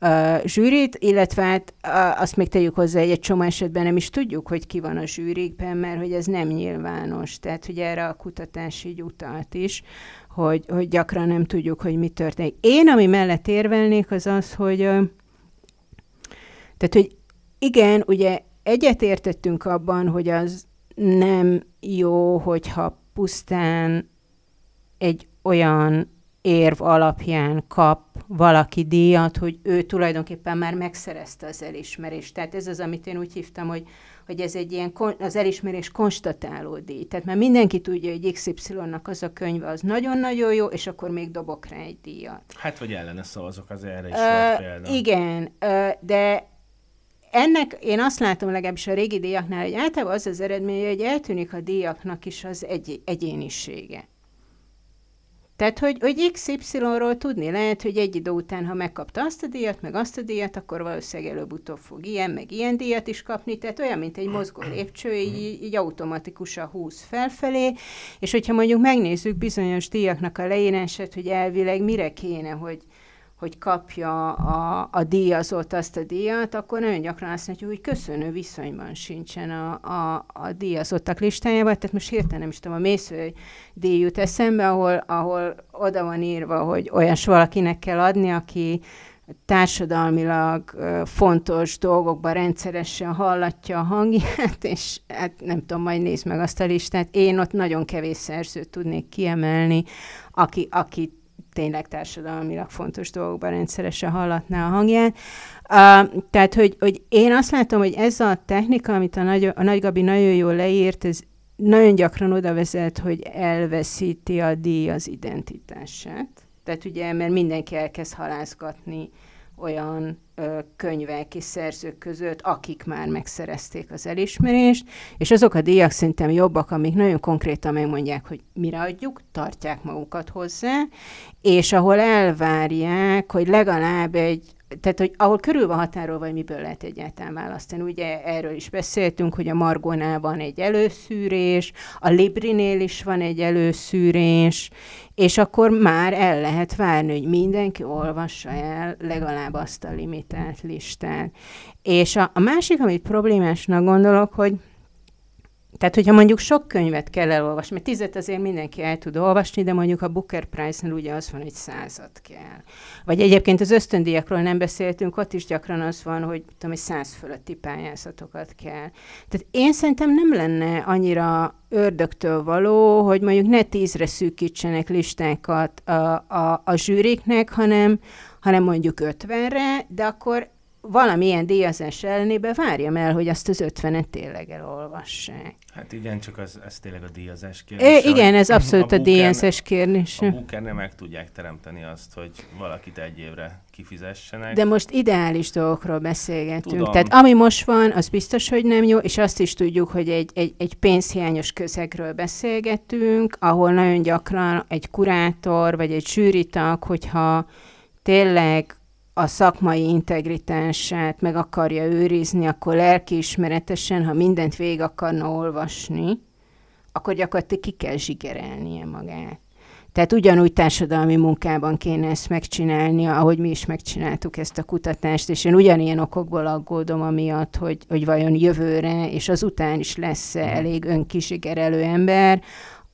uh, zsűrit, illetve hát uh, azt még tegyük hozzá, hogy egy csomó esetben nem is tudjuk, hogy ki van a zsűrikben, mert hogy ez nem nyilvános, tehát hogy erre a kutatás így utalt is, hogy, hogy gyakran nem tudjuk, hogy mi történik. Én, ami mellett érvelnék, az az, hogy uh, tehát, hogy igen, ugye egyetértettünk abban, hogy az nem jó, hogyha pusztán egy olyan érv alapján kap valaki díjat, hogy ő tulajdonképpen már megszerezte az elismerést. Tehát ez az, amit én úgy hívtam, hogy, hogy ez egy ilyen az elismerés konstatáló díj. Tehát már mindenki tudja, hogy XY-nak az a könyve az nagyon-nagyon jó, és akkor még dobok rá egy díjat. Hát, vagy ellene szavazok, az erre is uh, volt példa. Igen, uh, de ennek én azt látom legalábbis a régi díjaknál, hogy általában az az eredmény, hogy eltűnik a díjaknak is az egy, egyénisége. Tehát, hogy, hogy XY-ról tudni lehet, hogy egy idő után, ha megkapta azt a díjat, meg azt a díjat, akkor valószínűleg előbb-utóbb fog ilyen, meg ilyen díjat is kapni. Tehát olyan, mint egy mozgó lépcső, így, így automatikusan húz felfelé. És hogyha mondjuk megnézzük bizonyos díjaknak a leírását, hogy elvileg mire kéne, hogy hogy kapja a, a díjazott azt a díjat, akkor nagyon gyakran azt mondja, hogy köszönő viszonyban sincsen a, a, a díjazottak listájával. Tehát most hirtelen nem is tudom, a mésző díj jut eszembe, ahol, ahol oda van írva, hogy olyas valakinek kell adni, aki társadalmilag fontos dolgokban rendszeresen hallatja a hangját, és hát nem tudom, majd nézd meg azt a listát. Én ott nagyon kevés szerzőt tudnék kiemelni, aki, aki tényleg társadalmilag fontos dolgokban rendszeresen hallatná a hangját. Uh, tehát, hogy, hogy én azt látom, hogy ez a technika, amit a Nagy, a Nagy Gabi nagyon jól leírt, ez nagyon gyakran oda vezet, hogy elveszíti a díj az identitását. Tehát ugye, mert mindenki elkezd halászgatni olyan könyvek és szerzők között, akik már megszerezték az elismerést, és azok a díjak szerintem jobbak, amik nagyon konkrétan megmondják, hogy mire adjuk, tartják magukat hozzá, és ahol elvárják, hogy legalább egy tehát, hogy ahol körül van határolva, hogy miből lehet egyáltalán választani. Ugye erről is beszéltünk, hogy a Margonál van egy előszűrés, a Librinél is van egy előszűrés, és akkor már el lehet várni, hogy mindenki olvassa el legalább azt a limitált listát. És a, a másik, amit problémásnak gondolok, hogy tehát, hogyha mondjuk sok könyvet kell elolvasni, mert tizet azért mindenki el tud olvasni, de mondjuk a Booker Prize-nál ugye az van, hogy százat kell. Vagy egyébként az ösztöndíjakról nem beszéltünk, ott is gyakran az van, hogy tudom, hogy száz fölötti pályázatokat kell. Tehát én szerintem nem lenne annyira ördögtől való, hogy mondjuk ne tízre szűkítsenek listákat a, a, a zsűriknek, hanem, hanem mondjuk ötvenre, de akkor valamilyen díjazás ellenében várjam el, hogy azt az ötvenet tényleg elolvassák. Hát igen, csak az, ez tényleg a díjazás kérdése. É, igen, ez abszolút a, a díjazás kérdése. A booker meg tudják teremteni azt, hogy valakit egy évre kifizessenek. De most ideális dolgokról beszélgetünk. Tudom. Tehát ami most van, az biztos, hogy nem jó, és azt is tudjuk, hogy egy, egy, egy pénzhiányos közegről beszélgetünk, ahol nagyon gyakran egy kurátor, vagy egy zsűritag, hogyha tényleg a szakmai integritását meg akarja őrizni, akkor lelkiismeretesen, ha mindent végig akarna olvasni, akkor gyakorlatilag ki kell zsigerelnie magát. Tehát ugyanúgy társadalmi munkában kéne ezt megcsinálni, ahogy mi is megcsináltuk ezt a kutatást, és én ugyanilyen okokból aggódom amiatt, hogy, hogy vajon jövőre, és azután is lesz mhm. elég önkisigerelő ember,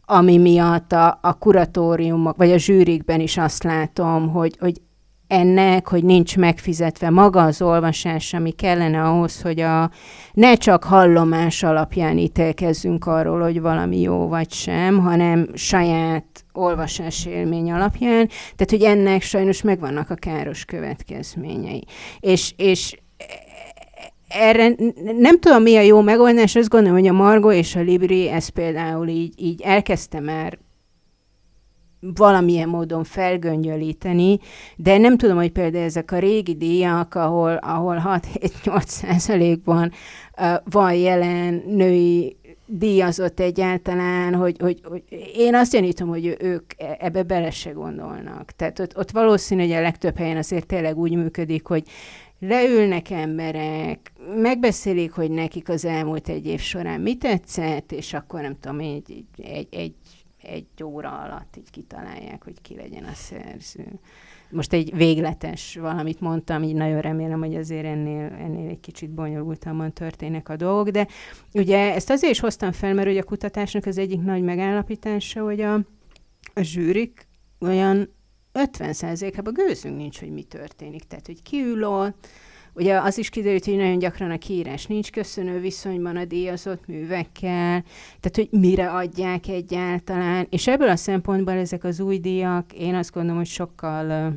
ami miatt a, a kuratóriumok, vagy a zsűrikben is azt látom, hogy, hogy ennek, hogy nincs megfizetve maga az olvasás, ami kellene ahhoz, hogy a, ne csak hallomás alapján ítélkezzünk arról, hogy valami jó vagy sem, hanem saját olvasás élmény alapján. Tehát, hogy ennek sajnos megvannak a káros következményei. És, és erre nem tudom, mi a jó megoldás, azt gondolom, hogy a Margo és a Libri ezt például így, így elkezdte már valamilyen módon felgöngyölíteni, de nem tudom, hogy például ezek a régi díjak, ahol, ahol 6-7-8 százalékban uh, van jelen női díjazott egyáltalán, hogy, hogy, hogy én azt gyanítom, hogy ők e, ebbe bele se gondolnak. Tehát ott, ott valószínű, hogy a legtöbb helyen azért tényleg úgy működik, hogy leülnek emberek, megbeszélik, hogy nekik az elmúlt egy év során mi tetszett, és akkor nem tudom, egy, egy, egy egy óra alatt így kitalálják, hogy ki legyen a szerző. Most egy végletes valamit mondtam, így nagyon remélem, hogy azért ennél, ennél egy kicsit bonyolultabban történnek a dolgok, de ugye ezt azért is hoztam fel, mert ugye a kutatásnak az egyik nagy megállapítása, hogy a, a zsűrik olyan 50%-ában gőzünk nincs, hogy mi történik. Tehát, hogy kiül ott, Ugye az is kiderült, hogy nagyon gyakran a kiírás nincs köszönő viszonyban a díjazott művekkel, tehát hogy mire adják egyáltalán, és ebből a szempontból ezek az új díjak, én azt gondolom, hogy sokkal,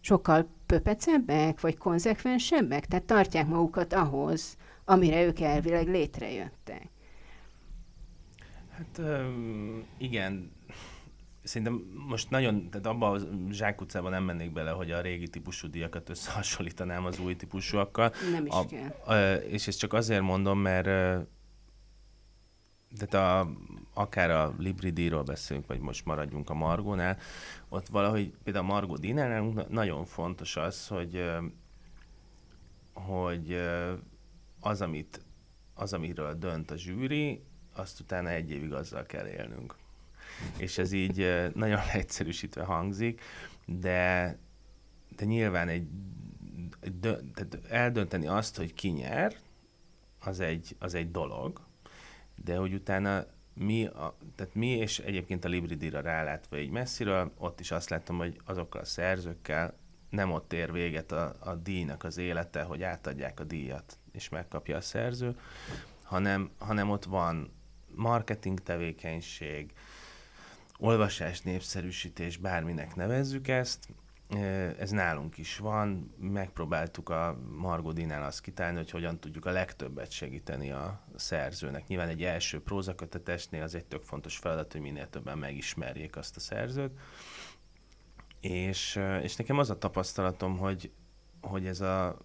sokkal pöpecebbek, vagy konzekvensebbek, tehát tartják magukat ahhoz, amire ők elvileg létrejöttek. Hát igen, szerintem most nagyon, tehát abban a zsákutcában nem mennék bele, hogy a régi típusú díjakat összehasonlítanám az új típusúakkal. Nem is a, kell. A, és ezt csak azért mondom, mert tehát a, akár a Libri díjról beszélünk, vagy most maradjunk a Margónál, ott valahogy például a Margó díjnál nagyon fontos az, hogy hogy az, amit, az, amiről dönt a zsűri, azt utána egy évig azzal kell élnünk és ez így nagyon leegyszerűsítve hangzik, de, de nyilván egy, egy dö, tehát eldönteni azt, hogy ki nyer, az egy, az egy dolog, de hogy utána mi, a, tehát mi, és egyébként a Libridira rálátva így messziről, ott is azt láttam, hogy azokkal a szerzőkkel nem ott ér véget a, a díjnak az élete, hogy átadják a díjat, és megkapja a szerző, hanem, hanem ott van marketing tevékenység, olvasás, népszerűsítés, bárminek nevezzük ezt, ez nálunk is van, megpróbáltuk a Margodinál azt kitálni, hogy hogyan tudjuk a legtöbbet segíteni a szerzőnek. Nyilván egy első prózakötetesnél az egy tök fontos feladat, hogy minél többen megismerjék azt a szerzőt. És, és nekem az a tapasztalatom, hogy, hogy ez a,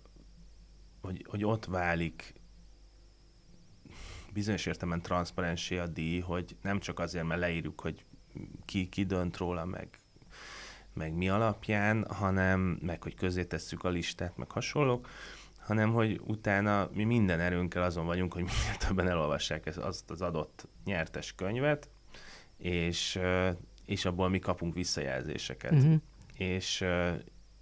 hogy, hogy ott válik bizonyos értelemben transzparensé a díj, hogy nem csak azért, mert leírjuk, hogy ki, ki dönt róla, meg, meg mi alapján, hanem meg, hogy közé tesszük a listát, meg hasonlók, hanem hogy utána mi minden erőnkkel azon vagyunk, hogy minél többen elolvassák ezt, azt az adott nyertes könyvet, és, és abból mi kapunk visszajelzéseket. Uh-huh. És,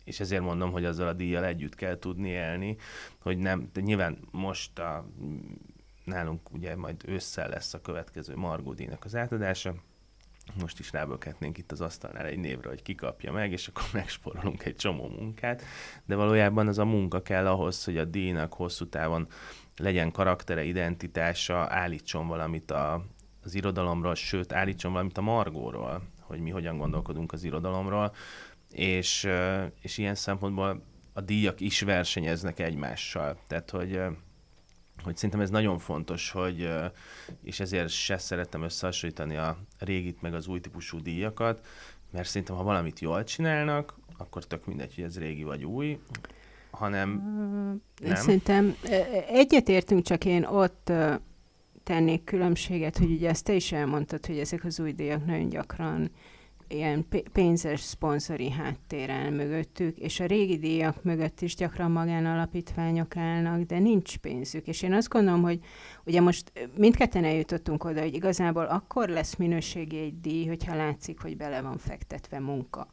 és ezért mondom, hogy azzal a díjjal együtt kell tudni élni, hogy nem, de nyilván most a, nálunk ugye majd ősszel lesz a következő Margó díjnak az átadása, most is rábökhetnénk itt az asztalnál egy névre, hogy kikapja meg, és akkor megsporolunk egy csomó munkát, de valójában az a munka kell ahhoz, hogy a díjnak hosszú távon legyen karaktere, identitása, állítson valamit a, az irodalomról, sőt, állítson valamit a margóról, hogy mi hogyan gondolkodunk az irodalomról, és, és ilyen szempontból a díjak is versenyeznek egymással. Tehát, hogy hogy szerintem ez nagyon fontos, hogy, és ezért se szerettem összehasonlítani a régit meg az új típusú díjakat, mert szerintem, ha valamit jól csinálnak, akkor tök mindegy, hogy ez régi vagy új, hanem nem. Szerintem egyetértünk, csak én ott tennék különbséget, hogy ugye ezt te is elmondtad, hogy ezek az új díjak nagyon gyakran ilyen pénzes szponzori háttér áll mögöttük, és a régi díjak mögött is gyakran magánalapítványok állnak, de nincs pénzük. És én azt gondolom, hogy ugye most mindketten eljutottunk oda, hogy igazából akkor lesz minőségi egy díj, hogyha látszik, hogy bele van fektetve munka.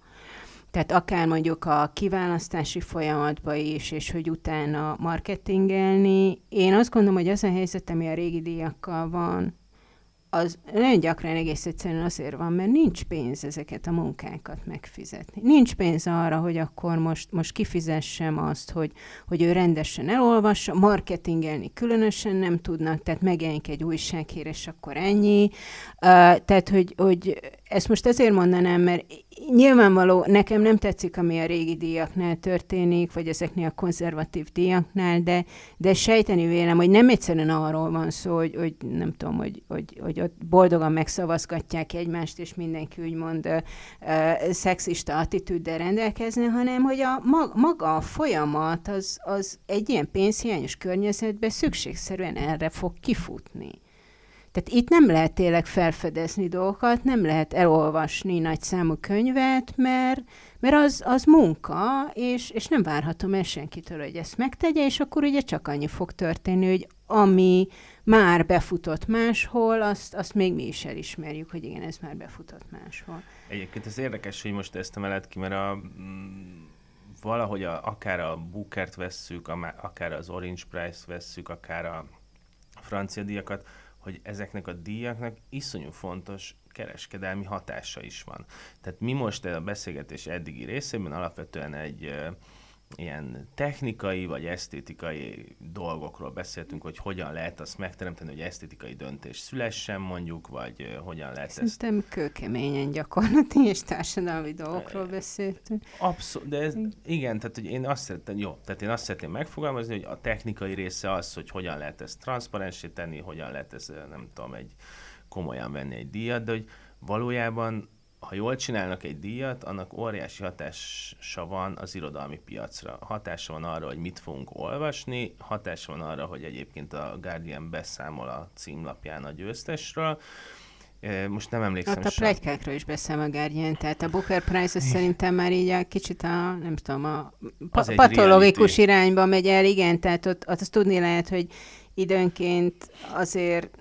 Tehát akár mondjuk a kiválasztási folyamatba is, és hogy utána marketingelni. Én azt gondolom, hogy az a helyzet, ami a régi díjakkal van, az nagyon gyakran egész egyszerűen azért van, mert nincs pénz ezeket a munkákat megfizetni. Nincs pénz arra, hogy akkor most, most kifizessem azt, hogy, hogy ő rendesen elolvassa, marketingelni különösen nem tudnak, tehát megjelenik egy újsághír, és akkor ennyi. Uh, tehát, hogy, hogy ezt most ezért mondanám, mert nyilvánvaló, nekem nem tetszik, ami a régi díjaknál történik, vagy ezeknél a konzervatív díjaknál, de, de sejteni vélem, hogy nem egyszerűen arról van szó, hogy, hogy nem tudom, hogy, hogy, hogy ott boldogan megszavazgatják egymást, és mindenki úgymond uh, uh, szexista attitűddel rendelkezne, hanem hogy a maga a folyamat az, az egy ilyen pénzhiányos környezetben szükségszerűen erre fog kifutni. Tehát itt nem lehet tényleg felfedezni dolgokat, nem lehet elolvasni nagy számú könyvet, mert, mert az, az munka, és, és nem várhatom el senkitől, hogy ezt megtegye, és akkor ugye csak annyi fog történni, hogy ami már befutott máshol, azt, azt még mi is elismerjük, hogy igen, ez már befutott máshol. Egyébként ez érdekes, hogy most ezt emeled ki, mert a, mm, valahogy a, akár a Bookert vesszük, akár az Orange Price vesszük, akár a francia díjakat, hogy ezeknek a díjaknak iszonyú fontos kereskedelmi hatása is van. Tehát mi most a beszélgetés eddigi részében alapvetően egy ilyen technikai vagy esztétikai dolgokról beszéltünk, hogy hogyan lehet azt megteremteni, hogy esztétikai döntés szülessen mondjuk, vagy hogyan lehet Szerintem ezt... kőkeményen gyakorlati és társadalmi dolgokról beszéltünk. Abszolút, de ez, igen, tehát hogy én azt szeretném, jó, tehát én azt szeretném megfogalmazni, hogy a technikai része az, hogy hogyan lehet ezt transzparensé tenni, hogyan lehet ezt, nem tudom, egy komolyan venni egy díjat, de hogy valójában ha jól csinálnak egy díjat, annak óriási hatása van az irodalmi piacra. Hatása van arra, hogy mit fogunk olvasni, hatása van arra, hogy egyébként a Guardian beszámol a címlapján a győztesről. Most nem emlékszem Hát a plegykákról is beszél a Guardian, tehát a Booker Prize szerintem már így a kicsit a, nem tudom, a pa- patológikus reality. irányba megy el, igen, tehát ott, ott azt tudni lehet, hogy időnként azért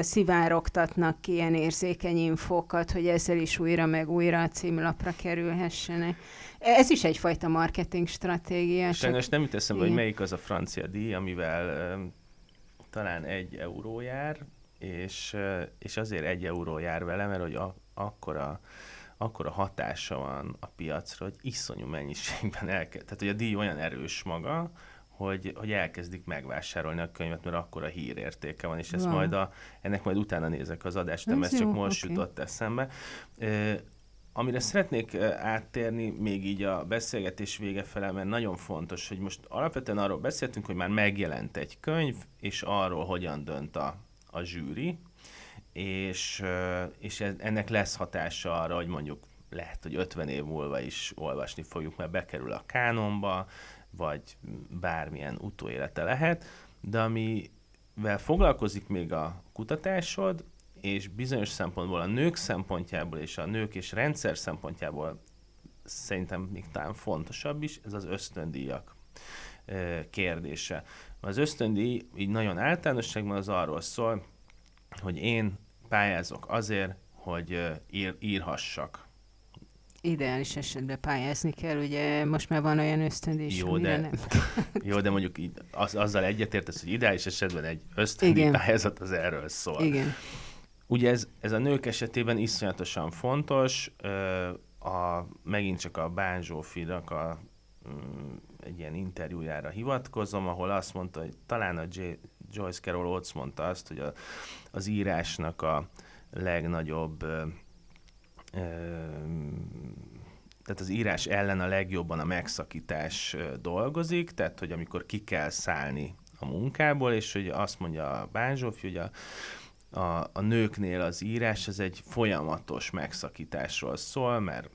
szivárogtatnak ki ilyen érzékeny infókat, hogy ezzel is újra meg újra a címlapra kerülhessenek. Ez is egyfajta marketing stratégia. Sajnos csak... nem jut eszembe, hogy melyik az a francia díj, amivel talán egy euró jár, és, uh, és azért egy euró jár vele, mert hogy a, akkora, akkora hatása van a piacra, hogy iszonyú mennyiségben elkezd. Tehát, hogy a díj olyan erős maga, hogy, hogy elkezdik megvásárolni a könyvet, mert akkor a hírértéke van, és ezt majd a, ennek majd utána nézek az adást, nem ez, ez csak most okay. jutott eszembe. E, amire szeretnék áttérni még így a beszélgetés vége fele, mert nagyon fontos, hogy most alapvetően arról beszéltünk, hogy már megjelent egy könyv, és arról hogyan dönt a, a zsűri, és, és ennek lesz hatása arra, hogy mondjuk lehet, hogy 50 év múlva is olvasni fogjuk, mert bekerül a kánonba, vagy bármilyen utóélete lehet, de amivel foglalkozik még a kutatásod, és bizonyos szempontból a nők szempontjából és a nők és rendszer szempontjából szerintem még talán fontosabb is, ez az ösztöndíjak kérdése. Az ösztöndíj így nagyon általánosságban az arról szól, hogy én pályázok azért, hogy ír, írhassak ideális esetben pályázni kell, ugye most már van olyan ösztöndíj, jó, de, nem Jó, de mondjuk így, az, azzal egyetértesz, hogy ideális esetben egy ösztöndíj pályázat az erről szól. Igen. Ugye ez, ez a nők esetében iszonyatosan fontos, a, megint csak a Bán Zsófinak a, mm, egy ilyen interjújára hivatkozom, ahol azt mondta, hogy talán a J, Joyce Carol Oates mondta azt, hogy a, az írásnak a legnagyobb tehát az írás ellen a legjobban a megszakítás dolgozik, tehát hogy amikor ki kell szállni a munkából, és hogy azt mondja a Bánzsófi, hogy a, a, a nőknél az írás ez egy folyamatos megszakításról szól, mert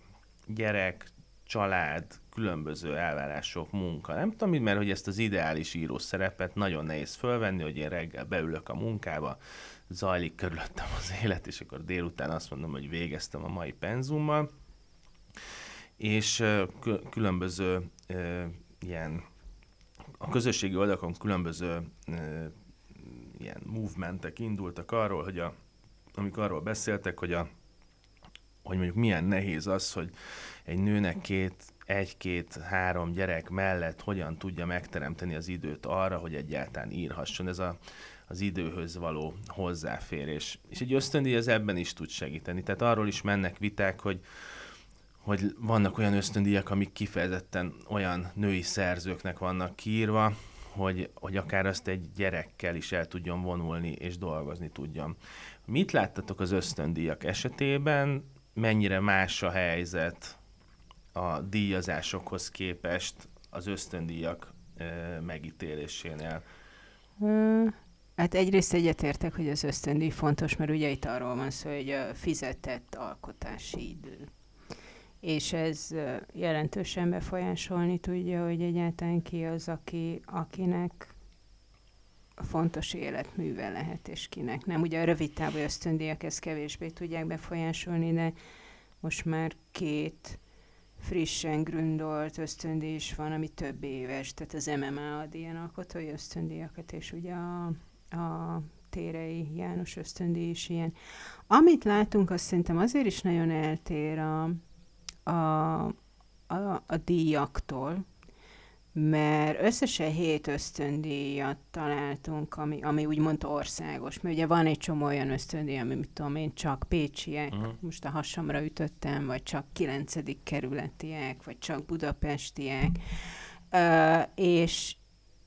gyerek, család, különböző elvárások, munka. Nem tudom, mert hogy ezt az ideális író szerepet nagyon nehéz fölvenni, hogy én reggel beülök a munkába, zajlik körülöttem az élet, és akkor délután azt mondom, hogy végeztem a mai penzummal. És különböző ilyen a közösségi oldalakon különböző ilyen movementek indultak arról, hogy a, amik arról beszéltek, hogy a hogy mondjuk milyen nehéz az, hogy egy nőnek két, egy-két-három gyerek mellett hogyan tudja megteremteni az időt arra, hogy egyáltalán írhasson. Ez a, az időhöz való hozzáférés. És egy ösztöndíj ez ebben is tud segíteni. Tehát arról is mennek viták, hogy, hogy vannak olyan ösztöndíjak, amik kifejezetten olyan női szerzőknek vannak kiírva, hogy, hogy akár azt egy gyerekkel is el tudjon vonulni és dolgozni tudjon. Mit láttatok az ösztöndíjak esetében? Mennyire más a helyzet a díjazásokhoz képest az ösztöndíjak megítélésénél? Hát egyrészt egyetértek, hogy az ösztöndíj fontos, mert ugye itt arról van szó, hogy a fizetett alkotási idő. És ez jelentősen befolyásolni tudja, hogy egyáltalán ki az, aki, akinek fontos életműve lehet, és kinek nem. Ugye a rövid távú ösztöndíjak ezt kevésbé tudják befolyásolni, de most már két frissen grundolt ösztöndíj is van, ami több éves, tehát az MMA ad ilyen alkotói ösztöndíjakat, és ugye a, a Térei János ösztöndíj is ilyen. Amit látunk, azt szerintem azért is nagyon eltér a, a, a, a díjaktól, mert összesen hét ösztöndíjat találtunk, ami, ami úgymond országos, mert ugye van egy csomó olyan ösztöndíj, ami mit tudom én, csak pécsiek, uh-huh. most a hasamra ütöttem, vagy csak kilencedik kerületiek, vagy csak budapestiek, uh, és,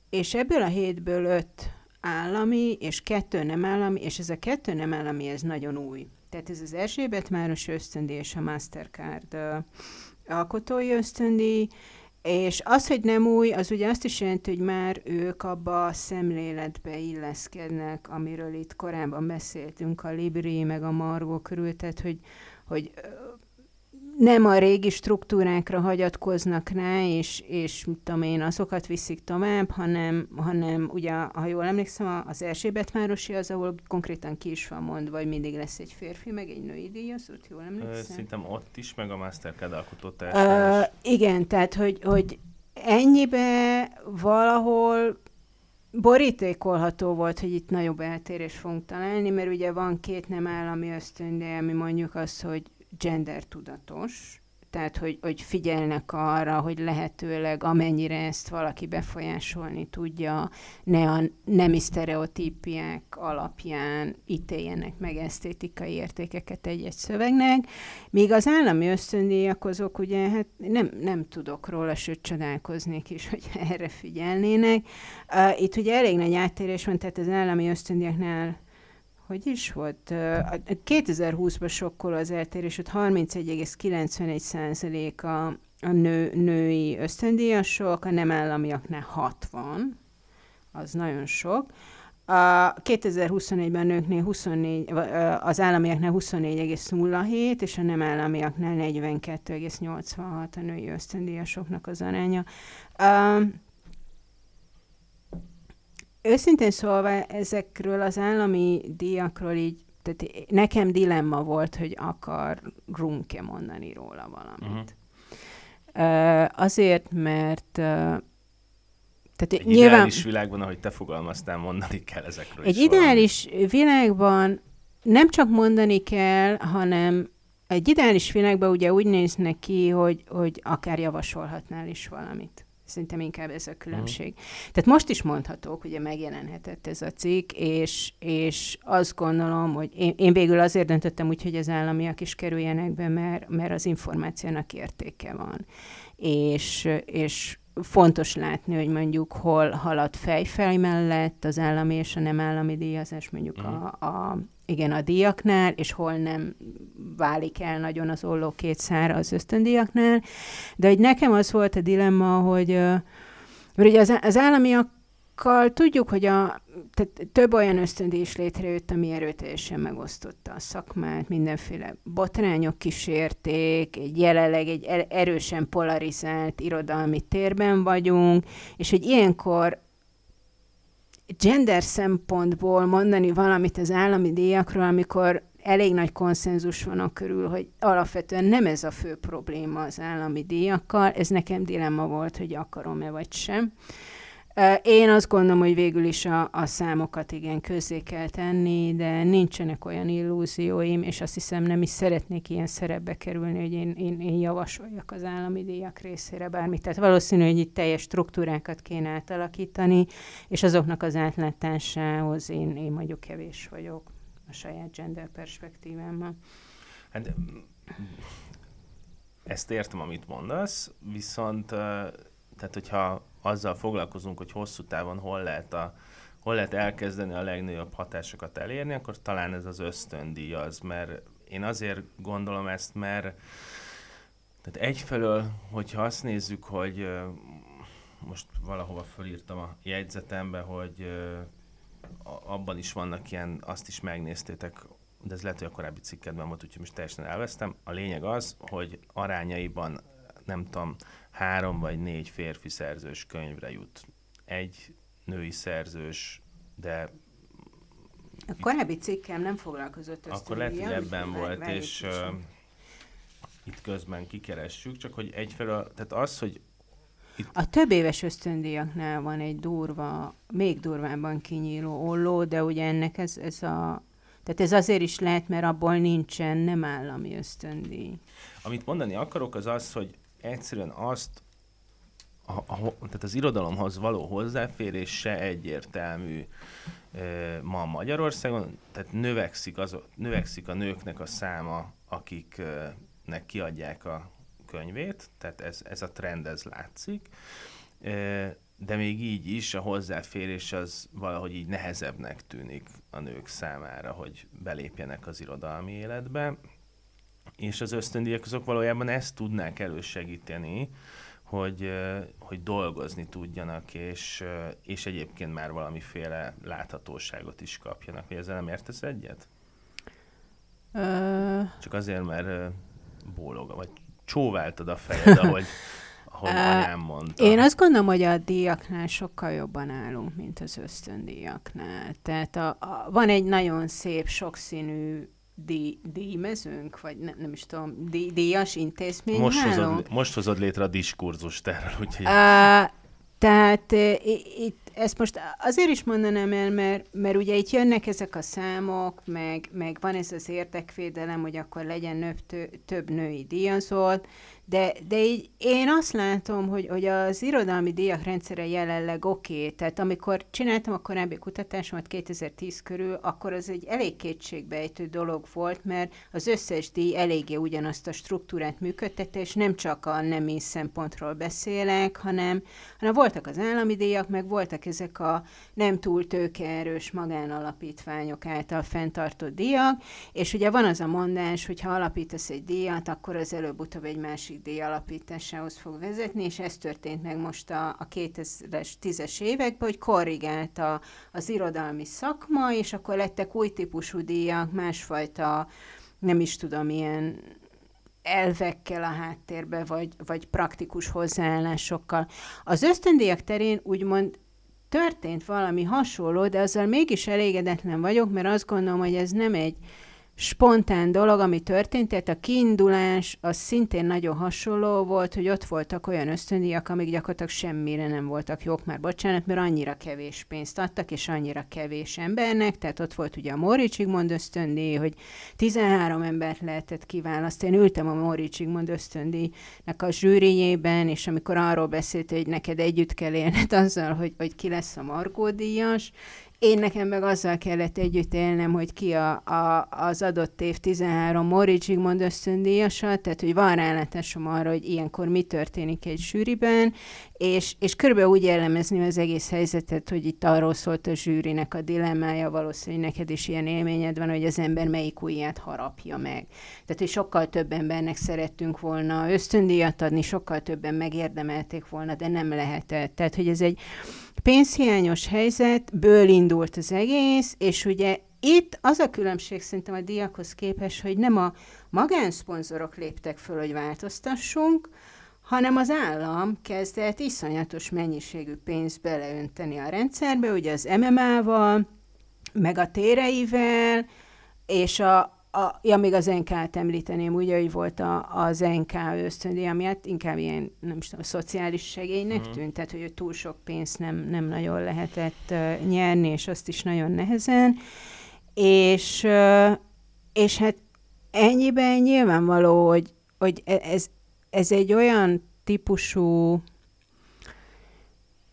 és ebből a hétből öt állami, és kettő nem állami, és ez a kettő nem állami, ez nagyon új. Tehát ez az Erzsébet Máros ösztöndíj és a Mastercard uh, alkotói ösztöndíj, és az, hogy nem új, az ugye azt is jelenti, hogy már ők abba a szemléletbe illeszkednek, amiről itt korábban beszéltünk, a Libri, meg a Margó körül, tehát hogy, hogy nem a régi struktúrákra hagyatkoznak rá, és, és mit tudom én, azokat viszik tovább, hanem, hanem ugye, ha jól emlékszem, az Erzsébetvárosi az, ahol konkrétan ki is van mondva, hogy mindig lesz egy férfi, meg egy női díjazott, jól emlékszem? Szerintem ott is, meg a Mastercard alkotott uh, Igen, tehát, hogy, hogy ennyibe valahol borítékolható volt, hogy itt nagyobb eltérés fogunk találni, mert ugye van két nem állami ösztöndé, ami mondjuk az, hogy gender tudatos, tehát hogy, hogy figyelnek arra, hogy lehetőleg amennyire ezt valaki befolyásolni tudja, ne a nemi sztereotípiák alapján ítéljenek meg esztétikai értékeket egy-egy szövegnek, míg az állami ösztöndíjak azok ugye, hát nem, nem tudok róla, sőt csodálkoznék is, hogy erre figyelnének. Uh, itt ugye elég nagy áttérés van, tehát az állami ösztöndíjaknál hogy is volt? 2020-ban sokkoló az eltérés, ott 31,91 a, a nő, női ösztöndíjasok, a nem államiaknál 60, az nagyon sok. A 2021-ben nőknél 24, az államiaknál 24,07, és a nem államiaknál 42,86 a női ösztöndíjasoknak az aránya. Őszintén szólva ezekről az állami díjakról így, tehát nekem dilemma volt, hogy akarunk-e mondani róla valamit. Uh-huh. Uh, azért, mert tehát egy nyilván, ideális világban, ahogy te fogalmaztál, mondani kell ezekről Egy ideális valami. világban nem csak mondani kell, hanem egy ideális világban ugye úgy néznek ki, hogy, hogy akár javasolhatnál is valamit. Szerintem inkább ez a különbség. Uh-huh. Tehát most is mondhatók, ugye megjelenhetett ez a cikk, és, és azt gondolom, hogy én, én végül azért döntöttem úgy, hogy az államiak is kerüljenek be, mert, mert az információnak értéke van. És, és fontos látni, hogy mondjuk hol halad fejfej mellett az állami és a nem állami díjazás, mondjuk uh-huh. a, a igen, a díjaknál, és hol nem válik el nagyon az olló két szára az ösztöndíjaknál. De hogy nekem az volt a dilemma, hogy mert ugye az, az államiak díjakkal tudjuk, hogy a, tehát több olyan ösztöndíj is létrejött, ami erőteljesen megosztotta a szakmát, mindenféle botrányok kísérték, egy jelenleg egy er-, erősen polarizált irodalmi térben vagyunk, és hogy ilyenkor gender szempontból mondani valamit az állami díjakról, amikor elég nagy konszenzus van a körül, hogy alapvetően nem ez a fő probléma az állami díjakkal, ez nekem dilemma volt, hogy akarom-e vagy sem. Én azt gondolom, hogy végül is a, a számokat igen közzé kell tenni, de nincsenek olyan illúzióim, és azt hiszem nem is szeretnék ilyen szerepbe kerülni, hogy én, én, én javasoljak az állami díjak részére bármit. Tehát valószínű, hogy itt teljes struktúrákat kéne átalakítani, és azoknak az átlátásához én, én mondjuk kevés vagyok a saját gender perspektívámmal. Hát ezt értem, amit mondasz, viszont tehát hogyha azzal foglalkozunk, hogy hosszú távon hol lehet, a, hol lehet elkezdeni a legnagyobb hatásokat elérni, akkor talán ez az ösztöndíj az, mert én azért gondolom ezt, mert tehát egyfelől, hogyha azt nézzük, hogy most valahova fölírtam a jegyzetembe, hogy abban is vannak ilyen, azt is megnéztétek, de ez lehet, hogy a korábbi cikkedben volt, úgyhogy most teljesen elvesztem. A lényeg az, hogy arányaiban nem tudom, három vagy négy férfi szerzős könyvre jut. Egy női szerzős, de... A korábbi cikkem nem foglalkozott ezt. Akkor lehet, hogy ebben volt, és uh, itt közben kikeressük, csak hogy egyfelől, tehát az, hogy itt... A több éves ösztöndíjaknál van egy durva, még durvábban kinyíló olló, de ugye ennek ez, ez a... Tehát ez azért is lehet, mert abból nincsen nem állami ösztöndíj. Amit mondani akarok, az az, hogy egyszerűen azt, a, a, tehát az irodalomhoz való hozzáférés se egyértelmű ma Magyarországon, tehát növekszik, az, növekszik a nőknek a száma, akiknek kiadják a könyvét, tehát ez, ez a trend, ez látszik, de még így is a hozzáférés az valahogy így nehezebbnek tűnik a nők számára, hogy belépjenek az irodalmi életbe és az ösztöndíjak azok valójában ezt tudnák elősegíteni, hogy, hogy dolgozni tudjanak, és, és egyébként már valamiféle láthatóságot is kapjanak. Hogy ezzel nem értesz egyet? Uh... Csak azért, mert bólog, vagy csóváltad a fejed, ahogy, ahogy anyám mondta. Én azt gondolom, hogy a díjaknál sokkal jobban állunk, mint az ösztöndíjaknál. Tehát a, a, van egy nagyon szép, sokszínű díj, díjmezőnk, vagy ne, nem is tudom, díj, díjas intézmény? Most hozod, most hozod létre a diskurzust erről, úgyhogy... Uh, tehát itt ezt most azért is mondanám el, mert, mert ugye itt jönnek ezek a számok, meg, meg van ez az érdekvédelem, hogy akkor legyen több, több női díjazott, de, de így én azt látom, hogy, hogy az irodalmi díjak rendszere jelenleg oké. Okay. Tehát amikor csináltam a korábbi kutatásomat 2010 körül, akkor az egy elég kétségbejtő dolog volt, mert az összes díj eléggé ugyanazt a struktúrát működtette, és nem csak a nemi szempontról beszélek, hanem, hanem voltak az állami díjak, meg voltak ezek a nem túl tőkeerős magánalapítványok által fenntartott díjak, és ugye van az a mondás, hogy ha alapítasz egy díjat, akkor az előbb-utóbb egy másik díj alapításához fog vezetni, és ez történt meg most a, a 2000-es, 10-es években, hogy korrigálta az irodalmi szakma, és akkor lettek új típusú díjak, másfajta, nem is tudom, ilyen elvekkel a háttérbe, vagy, vagy praktikus hozzáállásokkal. Az ösztöndíjak terén úgymond történt valami hasonló, de azzal mégis elégedetlen vagyok, mert azt gondolom, hogy ez nem egy spontán dolog, ami történt, tehát a kiindulás az szintén nagyon hasonló volt, hogy ott voltak olyan ösztöndíjak, amik gyakorlatilag semmire nem voltak jók, már bocsánat, mert annyira kevés pénzt adtak, és annyira kevés embernek, tehát ott volt ugye a Móricz Zsigmond ösztöndíj, hogy 13 embert lehetett kiválasztani. Én ültem a Móricz Zsigmond ösztöndíjnak a zsűrijében, és amikor arról beszélt, hogy neked együtt kell élned azzal, hogy, hogy ki lesz a Margó díjas, én nekem meg azzal kellett együtt élnem, hogy ki a, a, az adott év 13 Móricz Zsigmond ösztöndíjasa, tehát hogy van rálátásom arra, hogy ilyenkor mi történik egy zsűriben, és, és körülbelül úgy jellemezni az egész helyzetet, hogy itt arról szólt a zsűrinek a dilemmája, valószínűleg neked is ilyen élményed van, hogy az ember melyik ujját harapja meg. Tehát, hogy sokkal több embernek szerettünk volna ösztöndíjat adni, sokkal többen megérdemelték volna, de nem lehetett. Tehát, hogy ez egy pénzhiányos helyzetből indult az egész, és ugye itt az a különbség szerintem a diakhoz képest, hogy nem a magánszponzorok léptek föl, hogy változtassunk, hanem az állam kezdett iszonyatos mennyiségű pénzt beleönteni a rendszerbe, ugye az MMA-val, meg a téreivel, és a, a, ja, még az NK-t említeném, ugye, hogy volt a, az NK ösztöndi, ami hát inkább ilyen, nem is tudom, szociális segélynek mm. tűnt, tehát, hogy túl sok pénzt nem, nem nagyon lehetett uh, nyerni, és azt is nagyon nehezen, és, uh, és hát ennyiben nyilvánvaló, hogy, hogy e, ez, ez egy olyan típusú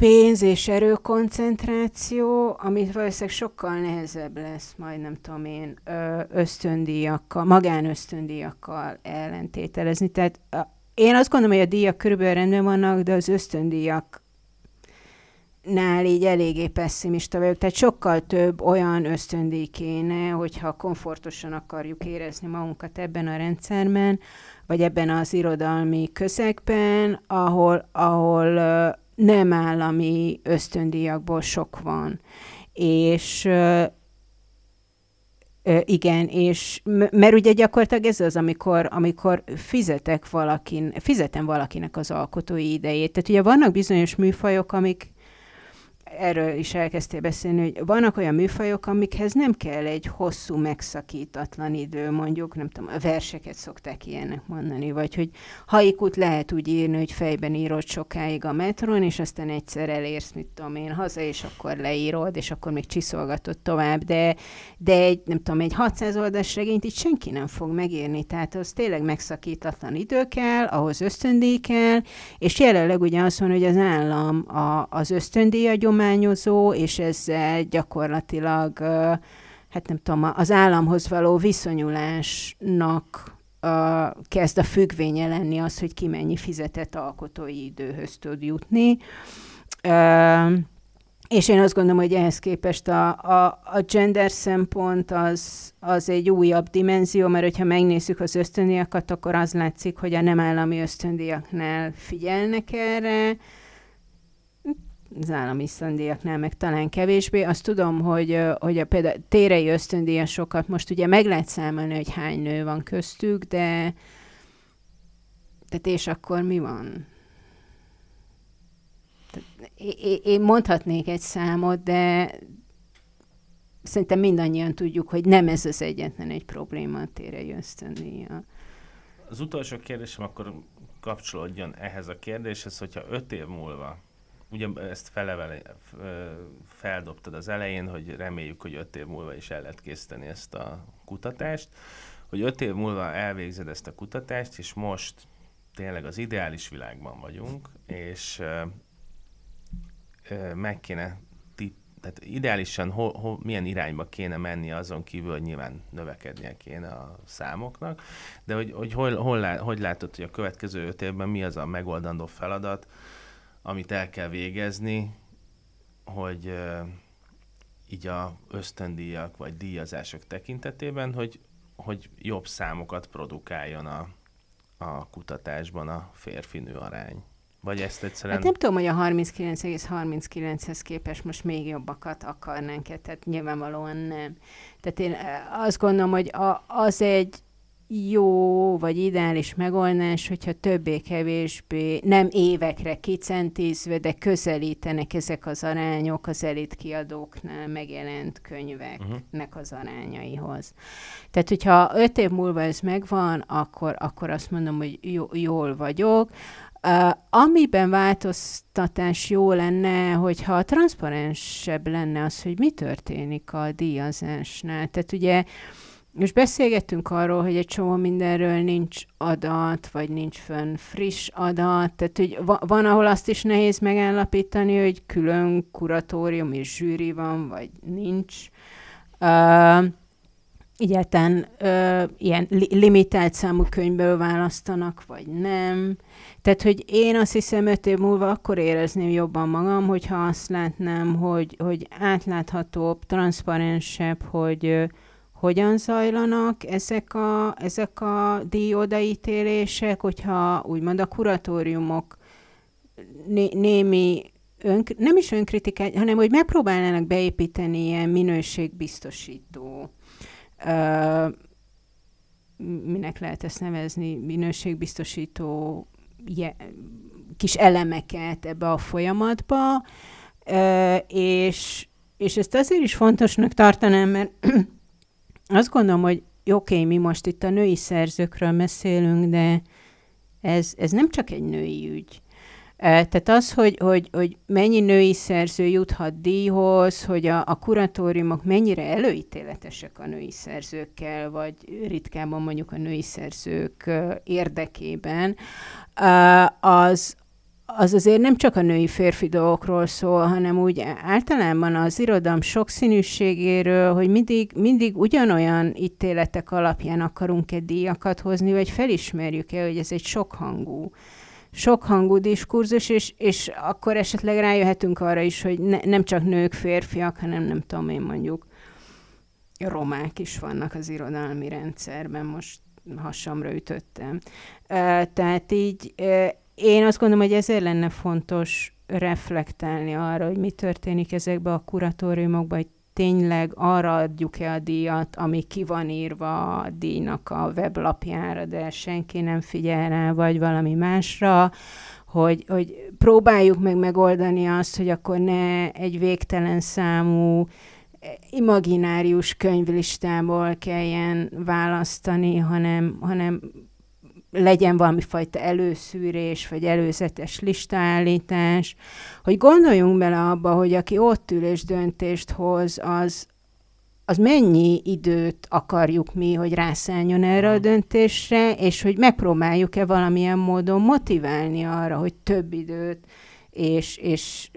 pénz és erőkoncentráció, amit valószínűleg sokkal nehezebb lesz majd, nem tudom én, ösztöndíjakkal, magánösztöndíjakkal ellentételezni. Tehát én azt gondolom, hogy a díjak körülbelül rendben vannak, de az ösztöndíjak nál így eléggé pessimista vagyok. Tehát sokkal több olyan ösztöndíj kéne, hogyha komfortosan akarjuk érezni magunkat ebben a rendszerben, vagy ebben az irodalmi közegben, ahol, ahol nem állami ösztöndíjakból sok van. És igen, és mert ugye gyakorlatilag ez az, amikor, amikor fizetek valakin, fizetem valakinek az alkotói idejét. Tehát ugye vannak bizonyos műfajok, amik erről is elkezdtél beszélni, hogy vannak olyan műfajok, amikhez nem kell egy hosszú, megszakítatlan idő, mondjuk, nem tudom, a verseket szokták ilyenek mondani, vagy hogy haikut lehet úgy írni, hogy fejben írod sokáig a metron, és aztán egyszer elérsz, mit tudom én, haza, és akkor leírod, és akkor még csiszolgatod tovább, de, de egy, nem tudom, egy 600 oldalas regényt itt senki nem fog megírni, tehát az tényleg megszakítatlan idő kell, ahhoz ösztöndíj kell, és jelenleg ugye azt mondja, hogy az állam a, az ösztöndíj kormányozó, és ezzel gyakorlatilag, hát nem tudom, az államhoz való viszonyulásnak kezd a függvénye lenni az, hogy ki mennyi fizetett alkotói időhöz tud jutni. És én azt gondolom, hogy ehhez képest a, a, a gender szempont az, az egy újabb dimenzió, mert hogyha megnézzük az ösztöndiakat, akkor az látszik, hogy a nem állami ösztöndiaknál figyelnek erre, az állami ösztöndíjaknál meg talán kevésbé. Azt tudom, hogy, hogy a például térei ösztöndíjasokat most ugye meg lehet számolni, hogy hány nő van köztük, de tehát és akkor mi van? én mondhatnék egy számot, de szerintem mindannyian tudjuk, hogy nem ez az egyetlen egy probléma a térei ösztöndíja. Az utolsó kérdésem akkor kapcsolódjon ehhez a kérdéshez, hogyha öt év múlva ugye ezt felevele, feldobtad az elején, hogy reméljük, hogy öt év múlva is el lehet készíteni ezt a kutatást, hogy öt év múlva elvégzed ezt a kutatást, és most tényleg az ideális világban vagyunk, és meg kéne tehát ideálisan ho, ho, milyen irányba kéne menni azon kívül, hogy nyilván növekednie kéne a számoknak, de hogy, hogy hol, hol hogy látod, hogy a következő öt évben mi az a megoldandó feladat, amit el kell végezni, hogy így a ösztöndíjak vagy díjazások tekintetében, hogy, hogy jobb számokat produkáljon a, a kutatásban a férfinő arány. Vagy ezt egyszerűen... Hát nem tudom, hogy a 39,39-hez képest most még jobbakat akarnánk-e, tehát nyilvánvalóan nem. Tehát én azt gondolom, hogy a, az egy jó vagy ideális megoldás, hogyha többé-kevésbé nem évekre kicentízve, de közelítenek ezek az arányok az elit kiadóknál megjelent könyveknek az arányaihoz. Tehát, hogyha öt év múlva ez megvan, akkor, akkor azt mondom, hogy jó, jól vagyok. Uh, amiben változtatás jó lenne, hogyha transzparensebb lenne az, hogy mi történik a díjazásnál. Tehát ugye uh, most beszélgettünk arról, hogy egy csomó mindenről nincs adat, vagy nincs fönn friss adat, tehát hogy van, ahol azt is nehéz megállapítani, hogy külön kuratórium és zsűri van, vagy nincs. Uh, egyáltalán ilyen li- limitált számú könyvből választanak, vagy nem. Tehát, hogy én azt hiszem, öt év múlva akkor érezném jobban magam, hogyha azt látnám, hogy, hogy átláthatóbb, transzparensebb, hogy hogyan zajlanak ezek a, ezek a díjodaítélések, hogyha úgymond a kuratóriumok né, némi ön, nem is önkritikát, hanem hogy megpróbálnának beépíteni ilyen minőségbiztosító ö, minek lehet ezt nevezni, minőségbiztosító je, kis elemeket ebbe a folyamatba, ö, és, és ezt azért is fontosnak tartanám, mert azt gondolom, hogy oké, okay, mi most itt a női szerzőkről beszélünk, de ez, ez nem csak egy női ügy. Tehát az, hogy, hogy, hogy mennyi női szerző juthat díjhoz, hogy a, a kuratóriumok mennyire előítéletesek a női szerzőkkel, vagy ritkában mondjuk a női szerzők érdekében, az, az azért nem csak a női-férfi dolgokról szól, hanem úgy általában az irodalom sokszínűségéről, hogy mindig, mindig ugyanolyan ítéletek alapján akarunk-e díjakat hozni, vagy felismerjük-e, hogy ez egy sokhangú sokhangú diskurzus, és, és akkor esetleg rájöhetünk arra is, hogy ne, nem csak nők, férfiak, hanem nem tudom én mondjuk romák is vannak az irodalmi rendszerben, most hasamra ütöttem. Tehát így én azt gondolom, hogy ezért lenne fontos reflektálni arra, hogy mi történik ezekbe a kuratóriumokba, hogy tényleg arra adjuk-e a díjat, ami ki van írva a díjnak a weblapjára, de senki nem figyel rá, vagy valami másra, hogy, hogy próbáljuk meg megoldani azt, hogy akkor ne egy végtelen számú imaginárius könyvlistából kelljen választani, hanem, hanem legyen valami fajta előszűrés, vagy előzetes listaállítás, hogy gondoljunk bele abba, hogy aki ott ül és döntést hoz, az, az mennyi időt akarjuk mi, hogy rászálljon erre a döntésre, és hogy megpróbáljuk-e valamilyen módon motiválni arra, hogy több időt és, és,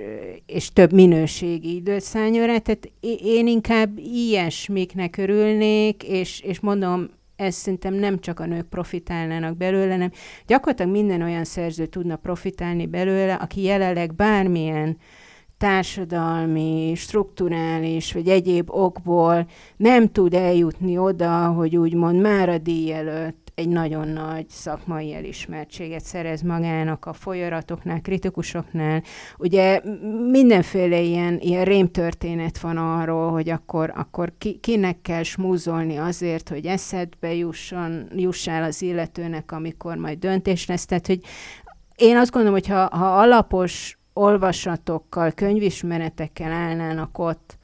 és több minőségi időt szálljon rá. Tehát én inkább ilyesmiknek örülnék, és, és mondom, ez szerintem nem csak a nők profitálnának belőle, hanem gyakorlatilag minden olyan szerző tudna profitálni belőle, aki jelenleg bármilyen társadalmi, strukturális vagy egyéb okból nem tud eljutni oda, hogy úgymond már a díj egy nagyon nagy szakmai elismertséget szerez magának a folyaratoknál, kritikusoknál. Ugye mindenféle ilyen, ilyen rémtörténet van arról, hogy akkor, akkor ki, kinek kell smúzolni azért, hogy eszedbe jusson, jussál az illetőnek, amikor majd döntés lesz. Tehát, hogy én azt gondolom, hogy ha, ha alapos olvasatokkal, könyvismeretekkel állnának ott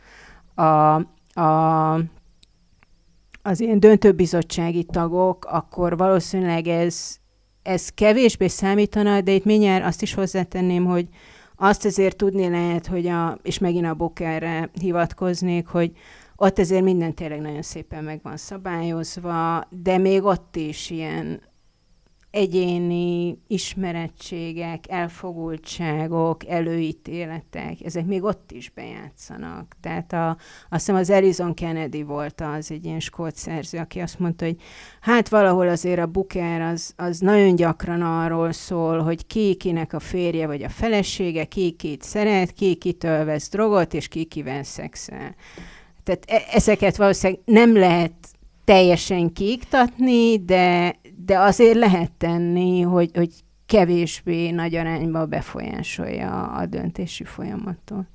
a, a az ilyen döntőbizottsági tagok, akkor valószínűleg ez, ez kevésbé számítana, de itt mindjárt azt is hozzátenném, hogy azt azért tudni lehet, hogy a, és megint a Bokerre hivatkoznék, hogy ott azért minden tényleg nagyon szépen meg van szabályozva, de még ott is ilyen egyéni ismerettségek, elfogultságok, előítéletek, ezek még ott is bejátszanak. Tehát a, azt hiszem az Elizon Kennedy volt az egy ilyen skót szerző, aki azt mondta, hogy hát valahol azért a Booker az, az nagyon gyakran arról szól, hogy ki kinek a férje vagy a felesége, ki kit szeret, ki kitől vesz drogot, és ki kivel szexel. Tehát e- ezeket valószínűleg nem lehet teljesen kiiktatni, de, de azért lehet tenni, hogy, hogy kevésbé nagy arányba befolyásolja a döntési folyamatot.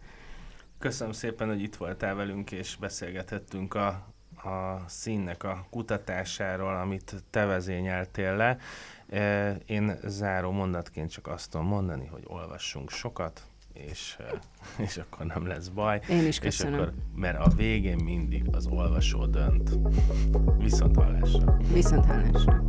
Köszönöm szépen, hogy itt voltál velünk, és beszélgethettünk a, a színnek a kutatásáról, amit te vezényeltél le. Én záró mondatként csak azt tudom mondani, hogy olvassunk sokat, és, és akkor nem lesz baj. Én is köszönöm. És akkor, mert a végén mindig az olvasó dönt. Viszont hallásra. Viszont hallásra.